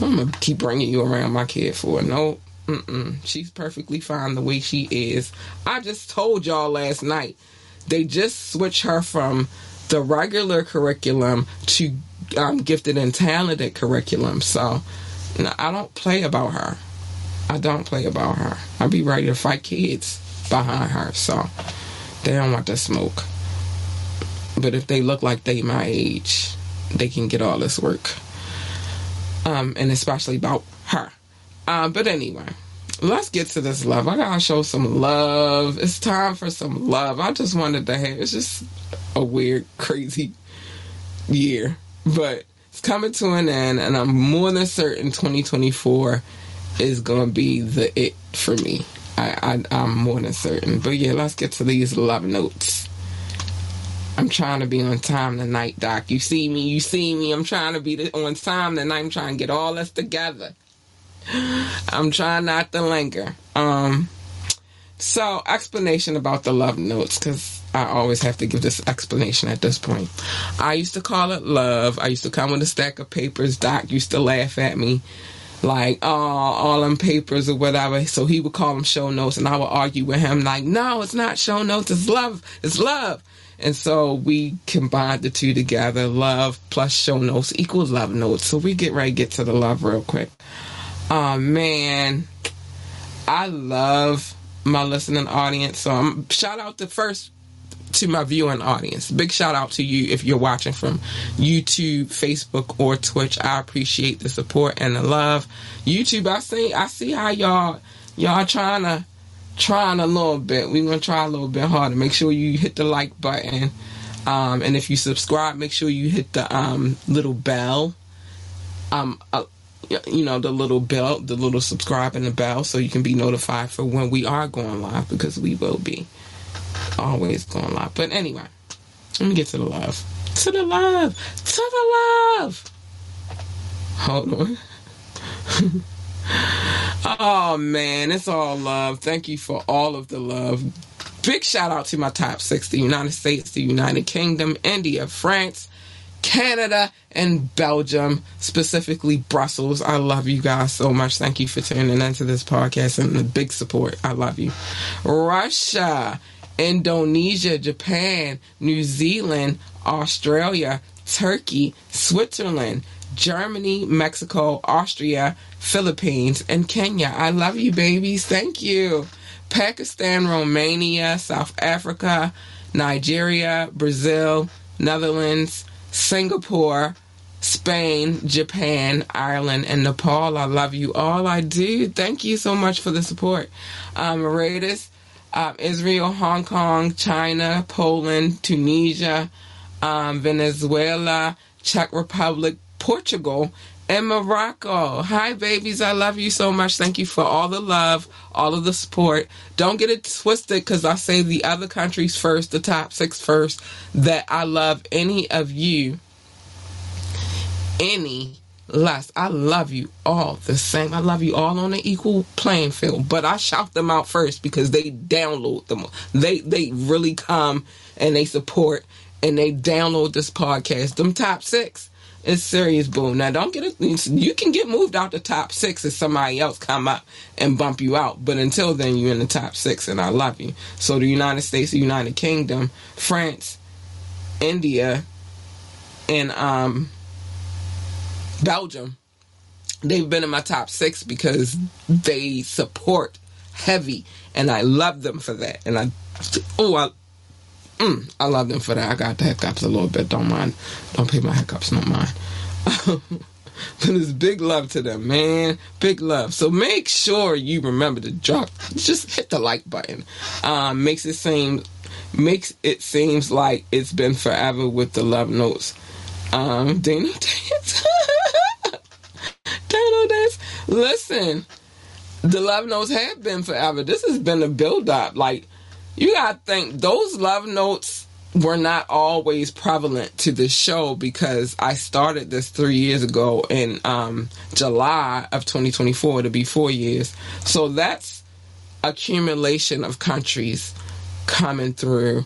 I'm gonna keep bringing you around my kid for no. Mm-mm. She's perfectly fine the way she is. I just told y'all last night they just switched her from the regular curriculum to um, gifted and talented curriculum. So no, I don't play about her. I don't play about her. I be ready to fight kids behind her. So they don't want the smoke. But if they look like they my age, they can get all this work. Um, and especially about her. Uh, but anyway, let's get to this love. I gotta show some love. It's time for some love. I just wanted to have. It's just a weird, crazy year, but it's coming to an end, and I'm more than certain 2024 is gonna be the it for me. I, I I'm more than certain. But yeah, let's get to these love notes. I'm trying to be on time tonight, Doc. You see me, you see me. I'm trying to be on time tonight. I'm trying to get all this together. I'm trying not to linger. Um, so explanation about the love notes because I always have to give this explanation at this point. I used to call it love. I used to come with a stack of papers. Doc used to laugh at me. Like oh all them papers or whatever. So he would call them show notes and i would argue with him like no it's not show notes. It's love. It's love. And so we combined the two together love plus show notes equals love notes. So we get right get to the love real quick. Oh man. I love my listening audience so i'm shout out to first to my viewing audience. Big shout out to you if you're watching from YouTube, Facebook, or Twitch. I appreciate the support and the love. YouTube, I see I see how y'all y'all trying to trying a little bit. We're gonna try a little bit harder. Make sure you hit the like button. Um, and if you subscribe, make sure you hit the um, little bell. Um, uh, you know the little bell, the little subscribe and the bell, so you can be notified for when we are going live because we will be always going live. But anyway, let me get to the love. To the love. To the love. Hold on. oh man, it's all love. Thank you for all of the love. Big shout out to my top six the United States, the United Kingdom, India, France, Canada, and Belgium, specifically Brussels. I love you guys so much. Thank you for tuning into this podcast and the big support. I love you. Russia, Indonesia, Japan, New Zealand, Australia, Turkey, Switzerland, Germany, Mexico, Austria, Philippines, and Kenya. I love you, babies. Thank you. Pakistan, Romania, South Africa, Nigeria, Brazil, Netherlands, Singapore, Spain, Japan, Ireland, and Nepal. I love you all. I do. Thank you so much for the support. Um, Mauritius, um, Israel, Hong Kong, China, Poland, Tunisia, um, Venezuela, Czech Republic, Portugal, and Morocco. Hi, babies. I love you so much. Thank you for all the love, all of the support. Don't get it twisted because I say the other countries first, the top six first, that I love any of you any less. I love you all the same. I love you all on an equal playing field. But I shout them out first because they download them. They they really come and they support and they download this podcast. Them top six is serious, boo. Now don't get it. You can get moved out the top six if somebody else come up and bump you out. But until then, you're in the top six, and I love you. So the United States, the United Kingdom, France, India, and um Belgium, they've been in my top six because they support heavy, and I love them for that. And I, oh, I, mm, I love them for that. I got the hiccups a little bit. Don't mind. Don't pay my hiccups. Don't mind. but it's big love to them, man. Big love. So make sure you remember to drop. Just hit the like button. Um, makes it seem makes it seems like it's been forever with the love notes. Um, Dana Dana Dance. Listen, the love notes have been forever. This has been a build up. Like, you gotta think those love notes were not always prevalent to the show because I started this three years ago in um, July of 2024 to be four years. So that's accumulation of countries coming through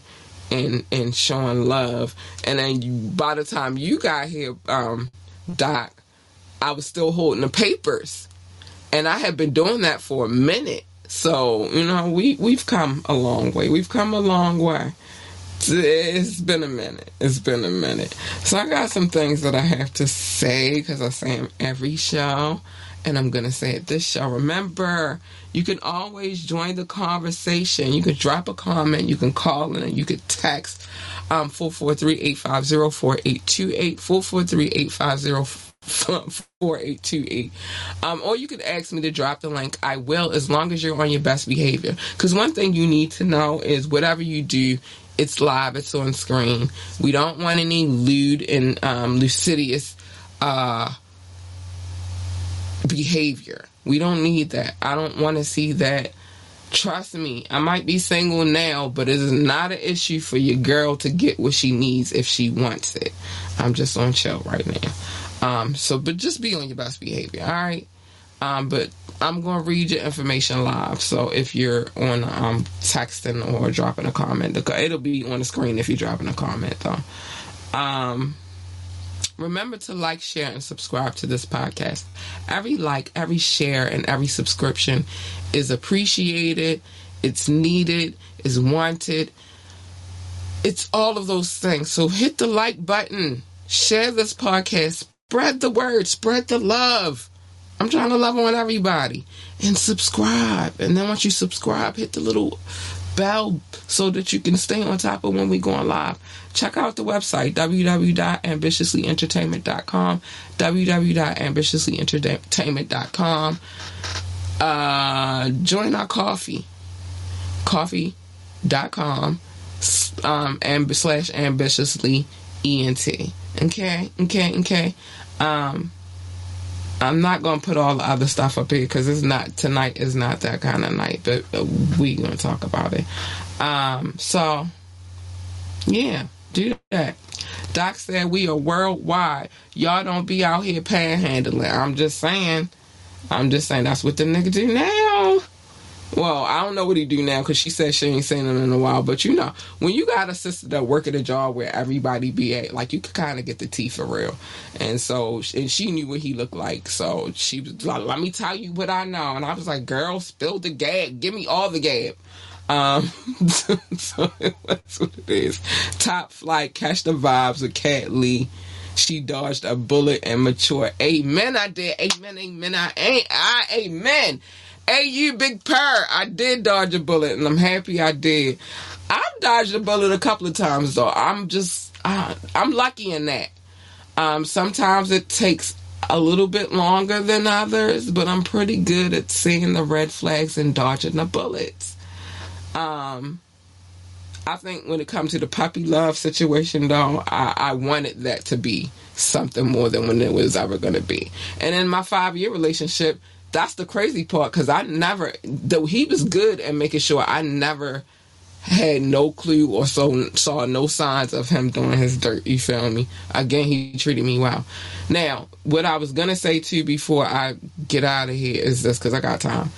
and and showing love. And then you, by the time you got here, um, Doc, I was still holding the papers, and I had been doing that for a minute. So you know, we we've come a long way. We've come a long way. It's been a minute. It's been a minute. So I got some things that I have to say because I say them every show, and I'm gonna say it this show. Remember, you can always join the conversation. You can drop a comment. You can call in. You can text um 443-850-4828 443-850-4828 um or you could ask me to drop the link i will as long as you're on your best behavior because one thing you need to know is whatever you do it's live it's on screen we don't want any lewd and um lucidious uh behavior we don't need that. I don't want to see that. Trust me, I might be single now, but it is not an issue for your girl to get what she needs if she wants it. I'm just on chill right now. Um, so, but just be on your best behavior, all right? Um, but I'm going to read your information live. So if you're on um, texting or dropping a comment, it'll be on the screen if you're dropping a comment, though. Um, Remember to like, share, and subscribe to this podcast. Every like, every share, and every subscription is appreciated, it's needed, is wanted. It's all of those things. So hit the like button, share this podcast, spread the word, spread the love. I'm trying to love on everybody. And subscribe. And then once you subscribe, hit the little bell so that you can stay on top of when we go on live. Check out the website www.ambitiouslyentertainment.com www.ambitiouslyentertainment.com uh, join our Ko-fi ko-fi.com um, and slash ambitiously ent okay okay okay um I'm not gonna put all the other stuff up here because it's not tonight is not that kind of night, but we gonna talk about it. Um, so yeah, do that. Doc said we are worldwide. Y'all don't be out here panhandling. I'm just saying. I'm just saying that's what the nigga do now. Well, I don't know what he do now because she said she ain't seen him in a while. But you know, when you got a sister that work at a job where everybody be at, like you could kind of get the tea for real. And so, and she knew what he looked like. So she was like, "Let me tell you what I know." And I was like, "Girl, spill the gab. Give me all the gab." Um, so, that's what it is. Top flight, catch the vibes with Cat Lee She dodged a bullet and matured. Amen. I did. Amen. Amen. I ain't. I amen. Hey, you big purr. I did dodge a bullet, and I'm happy I did. I've dodged a bullet a couple of times though. I'm just I, I'm lucky in that. Um, sometimes it takes a little bit longer than others, but I'm pretty good at seeing the red flags and dodging the bullets. Um, I think when it comes to the puppy love situation, though, I, I wanted that to be something more than when it was ever going to be. And in my five year relationship, that's the crazy part because I never, though he was good at making sure I never had no clue or so saw no signs of him doing his dirt. You feel me? Again, he treated me well. Now, what I was gonna say to you before I get out of here is this because I got time.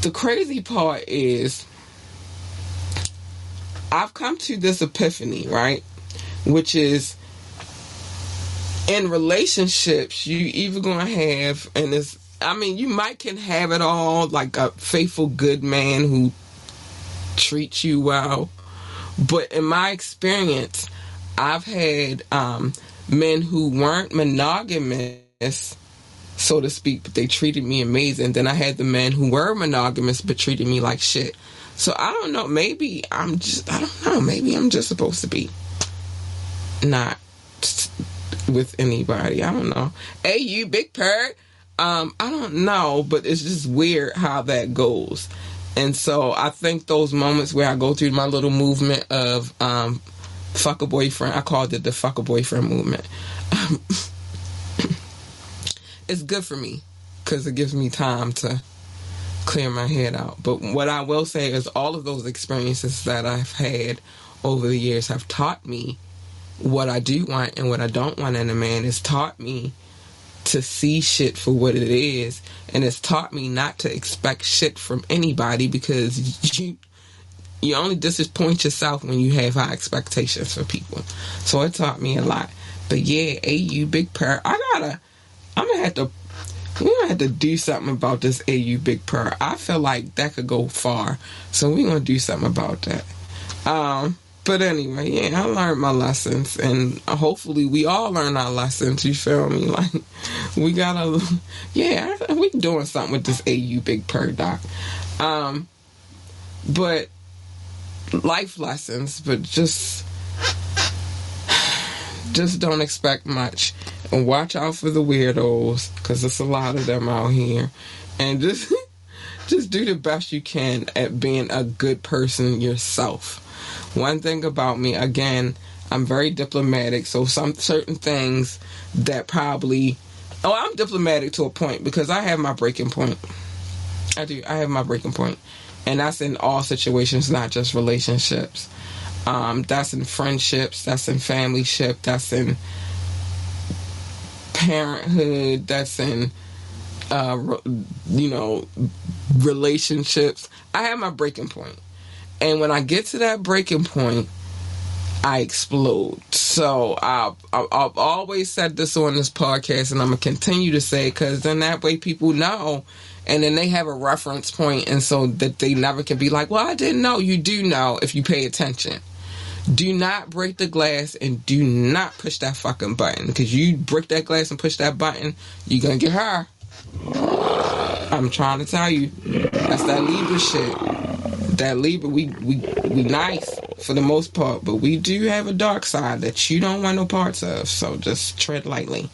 The crazy part is I've come to this epiphany, right? Which is in relationships, you either gonna have, and it's, I mean, you might can have it all, like a faithful good man who treats you well, but in my experience, I've had um, men who weren't monogamous, so to speak, but they treated me amazing. Then I had the men who were monogamous but treated me like shit. So I don't know. Maybe I'm just, I don't know. Maybe I'm just supposed to be not with anybody. I don't know. Hey, you big perk. Um, I don't know, but it's just weird how that goes. And so I think those moments where I go through my little movement of um, fuck a boyfriend, I called it the fuck a boyfriend movement. Um, it's good for me because it gives me time to clear my head out. But what I will say is all of those experiences that I've had over the years have taught me what I do want and what I don't want in a man. It's taught me to see shit for what it is and it's taught me not to expect shit from anybody because you you only disappoint yourself when you have high expectations for people. So it taught me a lot. But yeah, AU Big Purr, I gotta I'm gonna have to we're gonna have to do something about this AU Big Purr. I feel like that could go far. So we're gonna do something about that. Um but anyway, yeah, I learned my lessons, and hopefully we all learn our lessons. You feel me? Like we gotta, yeah, we doing something with this AU Big Purr doc. Um, but life lessons, but just just don't expect much, and watch out for the weirdos because there's a lot of them out here, and just just do the best you can at being a good person yourself one thing about me, again, I'm very diplomatic, so some certain things that probably oh, I'm diplomatic to a point because I have my breaking point. I do. I have my breaking point, and that's in all situations, not just relationships. Um, that's in friendships. That's in family ship. That's in parenthood. That's in uh, you know relationships. I have my breaking point. And when I get to that breaking point, I explode. So I've, I've always said this on this podcast, and I'm gonna continue to say because then that way people know, and then they have a reference point, and so that they never can be like, "Well, I didn't know." You do know if you pay attention. Do not break the glass and do not push that fucking button because you break that glass and push that button, you're gonna get her. I'm trying to tell you, that's that Libra shit that Libra, we we we nice for the most part, but we do have a dark side that you don't want no parts of. So just tread lightly,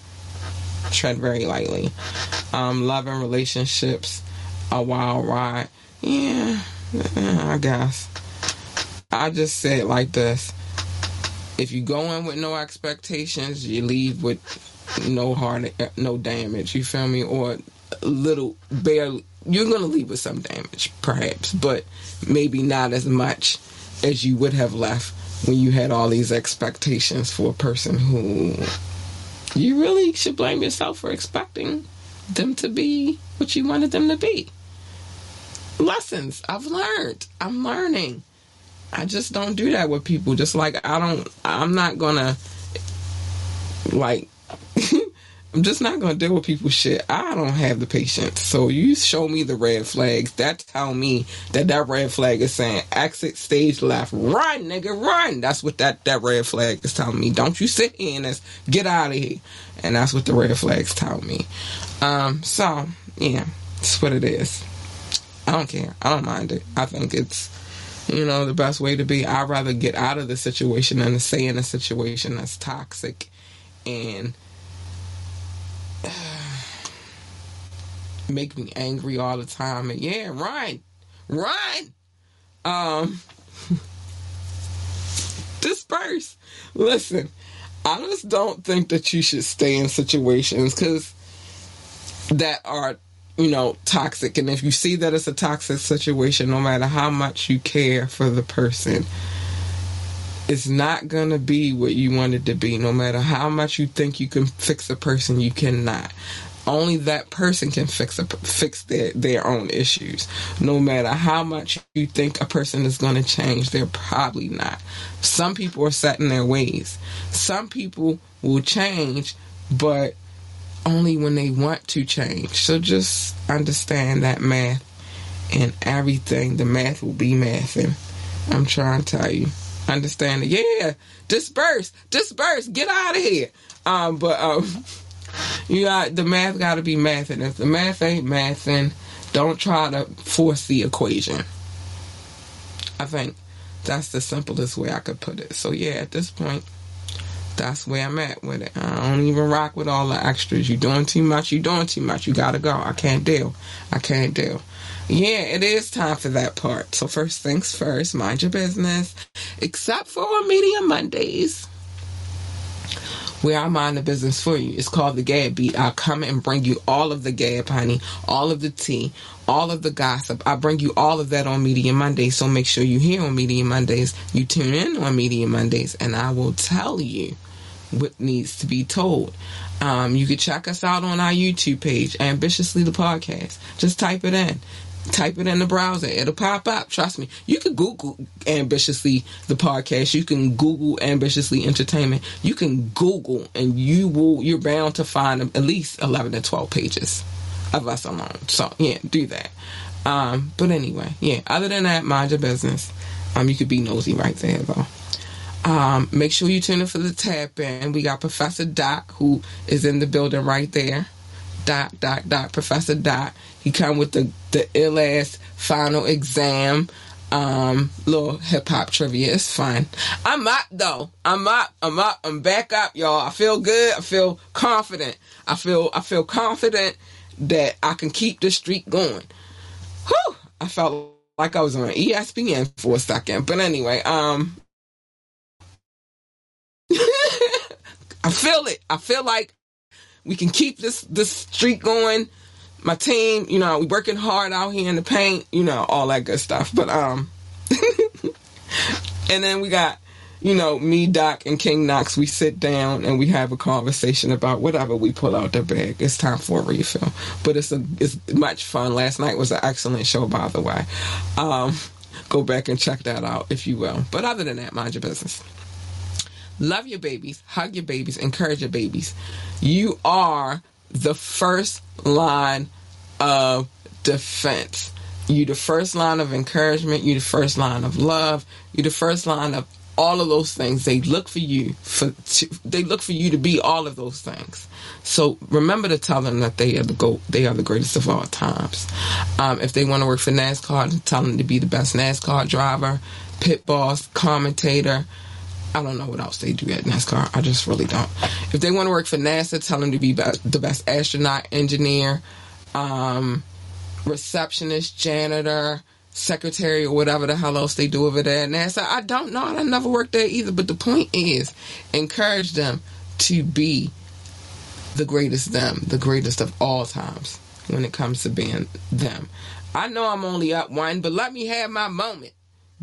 tread very lightly. Um, love and relationships, a wild ride. Yeah, I guess. I just say it like this: if you go in with no expectations, you leave with no heart, no damage. You feel me? Or little barely you're going to leave with some damage, perhaps, but maybe not as much as you would have left when you had all these expectations for a person who you really should blame yourself for expecting them to be what you wanted them to be. Lessons I've learned. I'm learning. I just don't do that with people. Just like I don't, I'm not gonna like I'm just not gonna deal with people's shit. I don't have the patience. So you show me the red flags. That tell me that that red flag is saying exit stage left. Run, nigga, run. That's what that that red flag is telling me. Don't you sit and this. Get out of here. And that's what the red flags tell me. Um. So yeah, that's what it is. I don't care. I don't mind it. I think it's you know the best way to be. I'd rather get out of the situation than to stay in a situation that's toxic and make me angry all the time. And yeah, run, run. Um, disperse. Listen, I just don't think that you should stay in situations because that are, you know, toxic. And if you see that it's a toxic situation, no matter how much you care for the person, it's not going to be what you want it to be. No matter how much you think you can fix a person, you cannot. Only that person can fix a, fix their, their own issues. No matter how much you think a person is going to change, they're probably not. Some people are set in their ways. Some people will change, but only when they want to change. So just understand that math and everything. The math will be mathing. I'm trying to tell you understand it. Yeah, disperse, disperse, get out of here. Um, but um, you got the math got to be math, and if the math ain't math, mathing, don't try to force the equation. I think that's the simplest way I could put it. So yeah, at this point, that's where I'm at with it. I don't even rock with all the extras. You doing too much. You doing too much. You gotta go. I can't deal. I can't deal. Yeah, it is time for that part. So first things first, mind your business. Except for Media Mondays. Where I mind the business for you. It's called the Gab Beat. I'll come and bring you all of the gab, honey, all of the tea, all of the gossip. I bring you all of that on Media Mondays. So make sure you hear on Media Mondays. You tune in on Media Mondays, and I will tell you what needs to be told. Um, you can check us out on our YouTube page, Ambitiously the Podcast. Just type it in type it in the browser. It'll pop up. Trust me. You can Google ambitiously the podcast. You can Google ambitiously entertainment. You can Google and you will you're bound to find at least eleven to twelve pages of us alone. So yeah, do that. Um, but anyway, yeah. Other than that, mind your business. Um, you could be nosy right there though. Um, make sure you tune in for the tap in. We got Professor Doc who is in the building right there. Dot dot dot Professor Dot. He come with the the ill ass final exam. Um, little hip hop trivia. It's fun. I'm up though. I'm up. I'm up. I'm back up, y'all. I feel good. I feel confident. I feel I feel confident that I can keep the streak going. Whew! I felt like I was on ESPN for a second. But anyway, um I feel it. I feel like we can keep this this streak going. My team, you know, we working hard out here in the paint, you know, all that good stuff. But um, and then we got, you know, me, Doc, and King Knox. We sit down and we have a conversation about whatever we pull out the bag. It's time for a refill, but it's a it's much fun. Last night was an excellent show, by the way. Um, go back and check that out if you will. But other than that, mind your business. Love your babies, hug your babies, encourage your babies. You are the first line of defense. You the first line of encouragement, you the first line of love, you the first line of all of those things. They look for you for to, they look for you to be all of those things. So remember to tell them that they are the go they are the greatest of all times. Um, if they want to work for NASCAR, tell them to be the best NASCAR driver, pit boss, commentator, I don't know what else they do at NASCAR. I just really don't. If they want to work for NASA, tell them to be the best astronaut, engineer, um, receptionist, janitor, secretary, or whatever the hell else they do over there at NASA. I don't know. I never worked there either. But the point is, encourage them to be the greatest them, the greatest of all times when it comes to being them. I know I'm only up one, but let me have my moment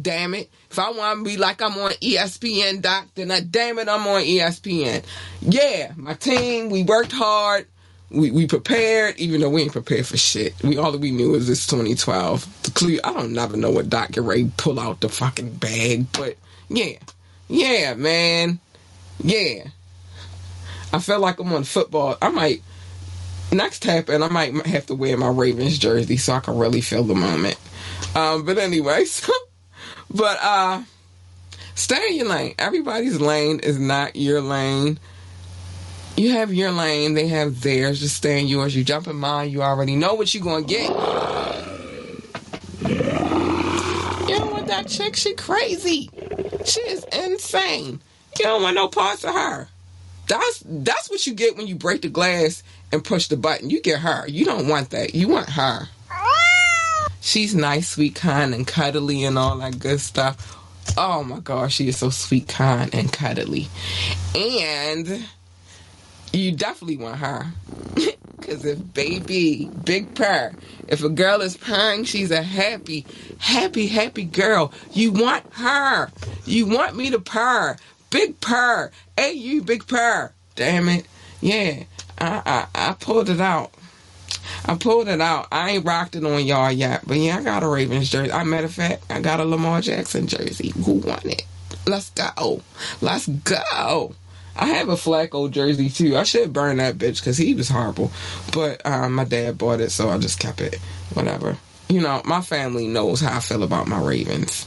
damn it. If I want to be like I'm on ESPN, Doc, then I, damn it, I'm on ESPN. Yeah, my team, we worked hard. We, we prepared, even though we ain't prepared for shit. We all that we knew was this 2012. The clue, I don't never know what Dr. Ray pull out the fucking bag, but yeah, yeah, man, yeah. I feel like I'm on football. I might next tap and I might have to wear my Ravens jersey so I can really feel the moment. Um, but anyway, so, but uh, stay in your lane. Everybody's lane is not your lane. You have your lane, they have theirs. Just stay in yours. You jump in mine, you already know what you're gonna get. You don't want that chick. She crazy. She is insane. You don't want no parts of her. That's that's what you get when you break the glass and push the button. You get her. You don't want that. You want her. She's nice, sweet, kind, and cuddly, and all that good stuff. Oh my gosh, she is so sweet, kind, and cuddly. And you definitely want her. Because if baby, big purr, if a girl is purring, she's a happy, happy, happy girl. You want her. You want me to purr. Big purr. Hey, you big purr. Damn it. Yeah, I, I, I pulled it out. I pulled it out. I ain't rocked it on y'all yet, but yeah, I got a Ravens jersey. I matter of fact, I got a Lamar Jackson jersey. Who want it? Let's go. Let's go. I have a Flacco jersey too. I should burn that bitch because he was horrible. But um, my dad bought it, so I just kept it. Whatever. You know, my family knows how I feel about my Ravens,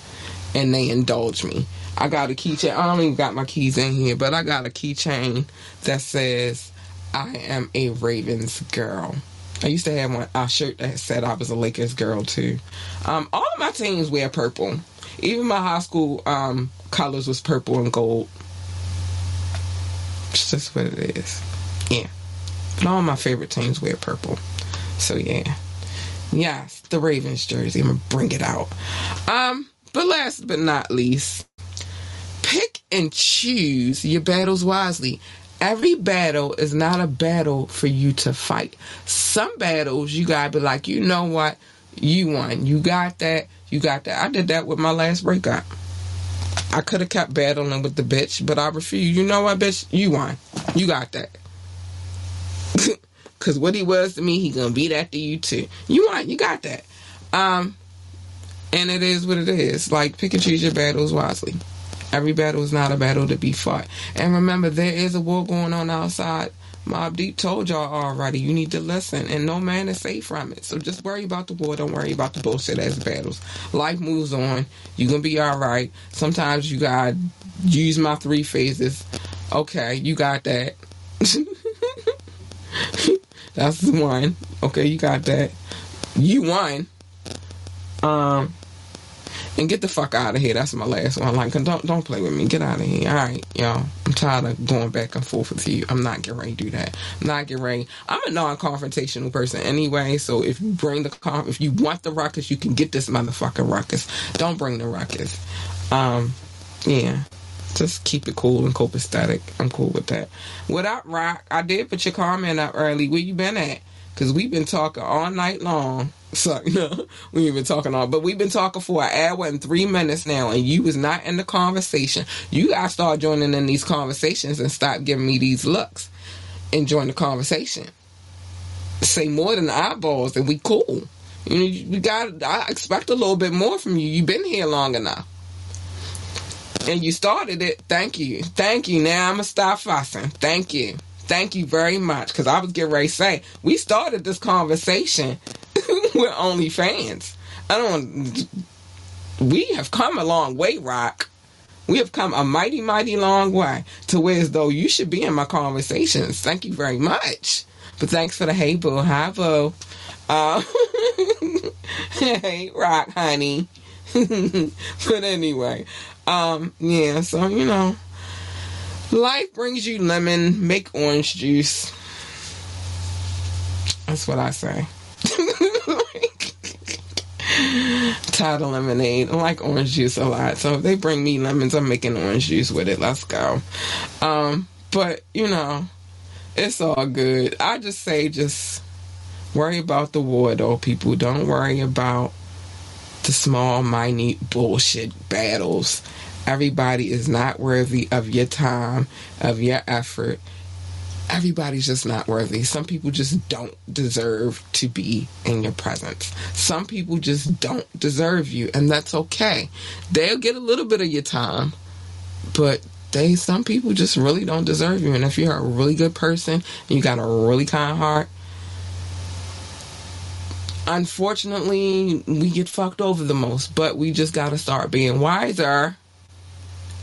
and they indulge me. I got a keychain. I don't even got my keys in here, but I got a keychain that says I am a Ravens girl. I used to have one a shirt that said I was a Lakers girl too. Um, all of my teams wear purple. Even my high school um, colors was purple and gold. It's just what it is. Yeah. But all my favorite teams wear purple. So yeah. Yes, the Ravens jersey. I'm gonna bring it out. Um, but last but not least, pick and choose your battles wisely. Every battle is not a battle for you to fight. Some battles you gotta be like, you know what? You won. You got that. You got that. I did that with my last breakup. I could have kept battling with the bitch, but I refused. You know what, bitch? You won. You got that. Cause what he was to me, he gonna be that to you too. You won. You got that. Um, and it is what it is. Like pick and choose your battles wisely. Every battle is not a battle to be fought. And remember, there is a war going on outside. Mobb Deep told y'all already. You need to listen, and no man is safe from it. So just worry about the war. Don't worry about the bullshit as battles. Life moves on. You're gonna be all right. Sometimes you gotta use my three phases. Okay, you got that. That's one. Okay, you got that. You won. Um, and get the fuck out of here. That's my last one. Like, don't don't play with me. Get out of here. All right, y'all. I'm tired of going back and forth with you. I'm not getting ready to do that. I'm not getting ready. I'm a non-confrontational person anyway. So if you bring the con, if you want the ruckus, you can get this motherfucking ruckus. Don't bring the ruckus. Um, yeah. Just keep it cool and copacetic. I'm cool with that. Without rock, I did put your comment up early. Where you been at? Because we've been talking all night long. So, no, we ain't been talking all, but we've been talking for an hour and three minutes now, and you was not in the conversation. You gotta start joining in these conversations and stop giving me these looks and join the conversation. Say more than eyeballs, and we cool. You know, we got. I expect a little bit more from you. You've been here long enough, and you started it. Thank you, thank you. Now I'm gonna stop fussing. Thank you. Thank you very much. Because I was getting ready to say, we started this conversation with OnlyFans. I don't. We have come a long way, Rock. We have come a mighty, mighty long way to where as though you should be in my conversations. Thank you very much. But thanks for the hey boo, hi boo. Uh, hey, Rock, honey. but anyway, um, yeah. So you know, life brings you lemon. Make orange juice. That's what I say. Tired of lemonade. I like orange juice a lot. So if they bring me lemons, I'm making orange juice with it. Let's go. Um, but you know, it's all good. I just say just worry about the war though, people. Don't worry about the small, minute bullshit battles. Everybody is not worthy of your time, of your effort everybody's just not worthy. Some people just don't deserve to be in your presence. Some people just don't deserve you, and that's okay. They'll get a little bit of your time, but they some people just really don't deserve you. And if you're a really good person and you got a really kind heart, unfortunately, we get fucked over the most. But we just got to start being wiser.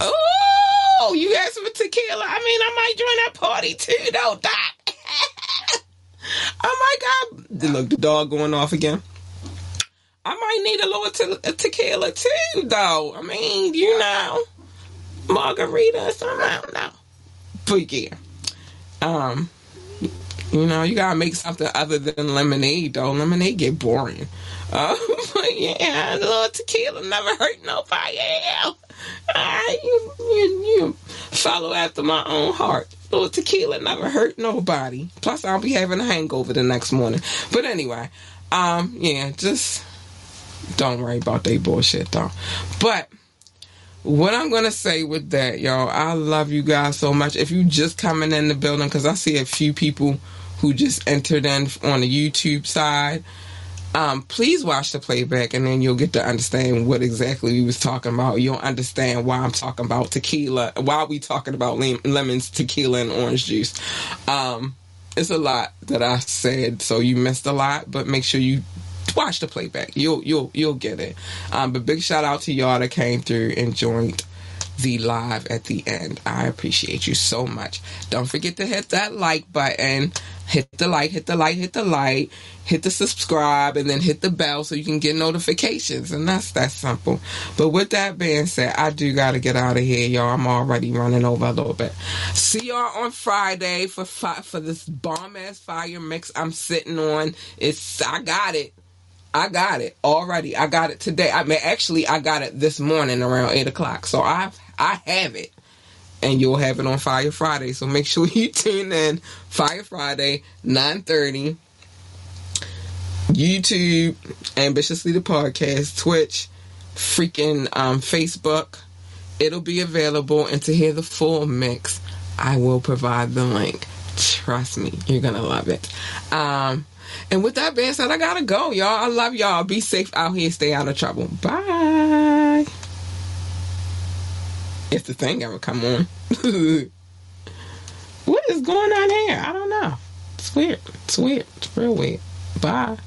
Oh, you asked for tequila. I mean, I might join that party too, though, Doc. oh my God! Look, the dog going off again. I might need a little te- tequila too, though. I mean, you know, margarita or something. I don't know. But yeah, um, you know, you gotta make something other than lemonade, though. Lemonade get boring. Uh, but yeah, a little tequila never hurt nobody. Alright, you, you, you follow after my own heart. Little tequila never hurt nobody. Plus, I'll be having a hangover the next morning. But anyway, um, yeah, just don't worry about that bullshit, though. But what I'm gonna say with that, y'all, I love you guys so much. If you just coming in the building, because I see a few people who just entered in on the YouTube side. Um, please watch the playback and then you'll get to understand what exactly we was talking about. You'll understand why I'm talking about tequila, why we talking about lemons, tequila, and orange juice. Um, it's a lot that I said, so you missed a lot, but make sure you watch the playback. You'll you'll you'll get it. Um, but big shout out to y'all that came through and joined the live at the end. I appreciate you so much. Don't forget to hit that like button. Hit the like, hit the like, hit the like, hit the subscribe, and then hit the bell so you can get notifications. And that's that simple. But with that being said, I do gotta get out of here, y'all. I'm already running over a little bit. See y'all on Friday for fi- for this bomb ass fire mix I'm sitting on. It's I got it. I got it already. I got it today. I mean, actually, I got it this morning around eight o'clock. So I I have it, and you'll have it on Fire Friday. So make sure you tune in Fire Friday nine thirty. YouTube, ambitiously the podcast, Twitch, freaking um, Facebook. It'll be available, and to hear the full mix, I will provide the link. Trust me, you're gonna love it. Um, and with that being said, I gotta go, y'all. I love y'all. Be safe out here. Stay out of trouble. Bye. If the thing ever come on. what is going on here? I don't know. It's weird. It's weird. It's real weird. Bye.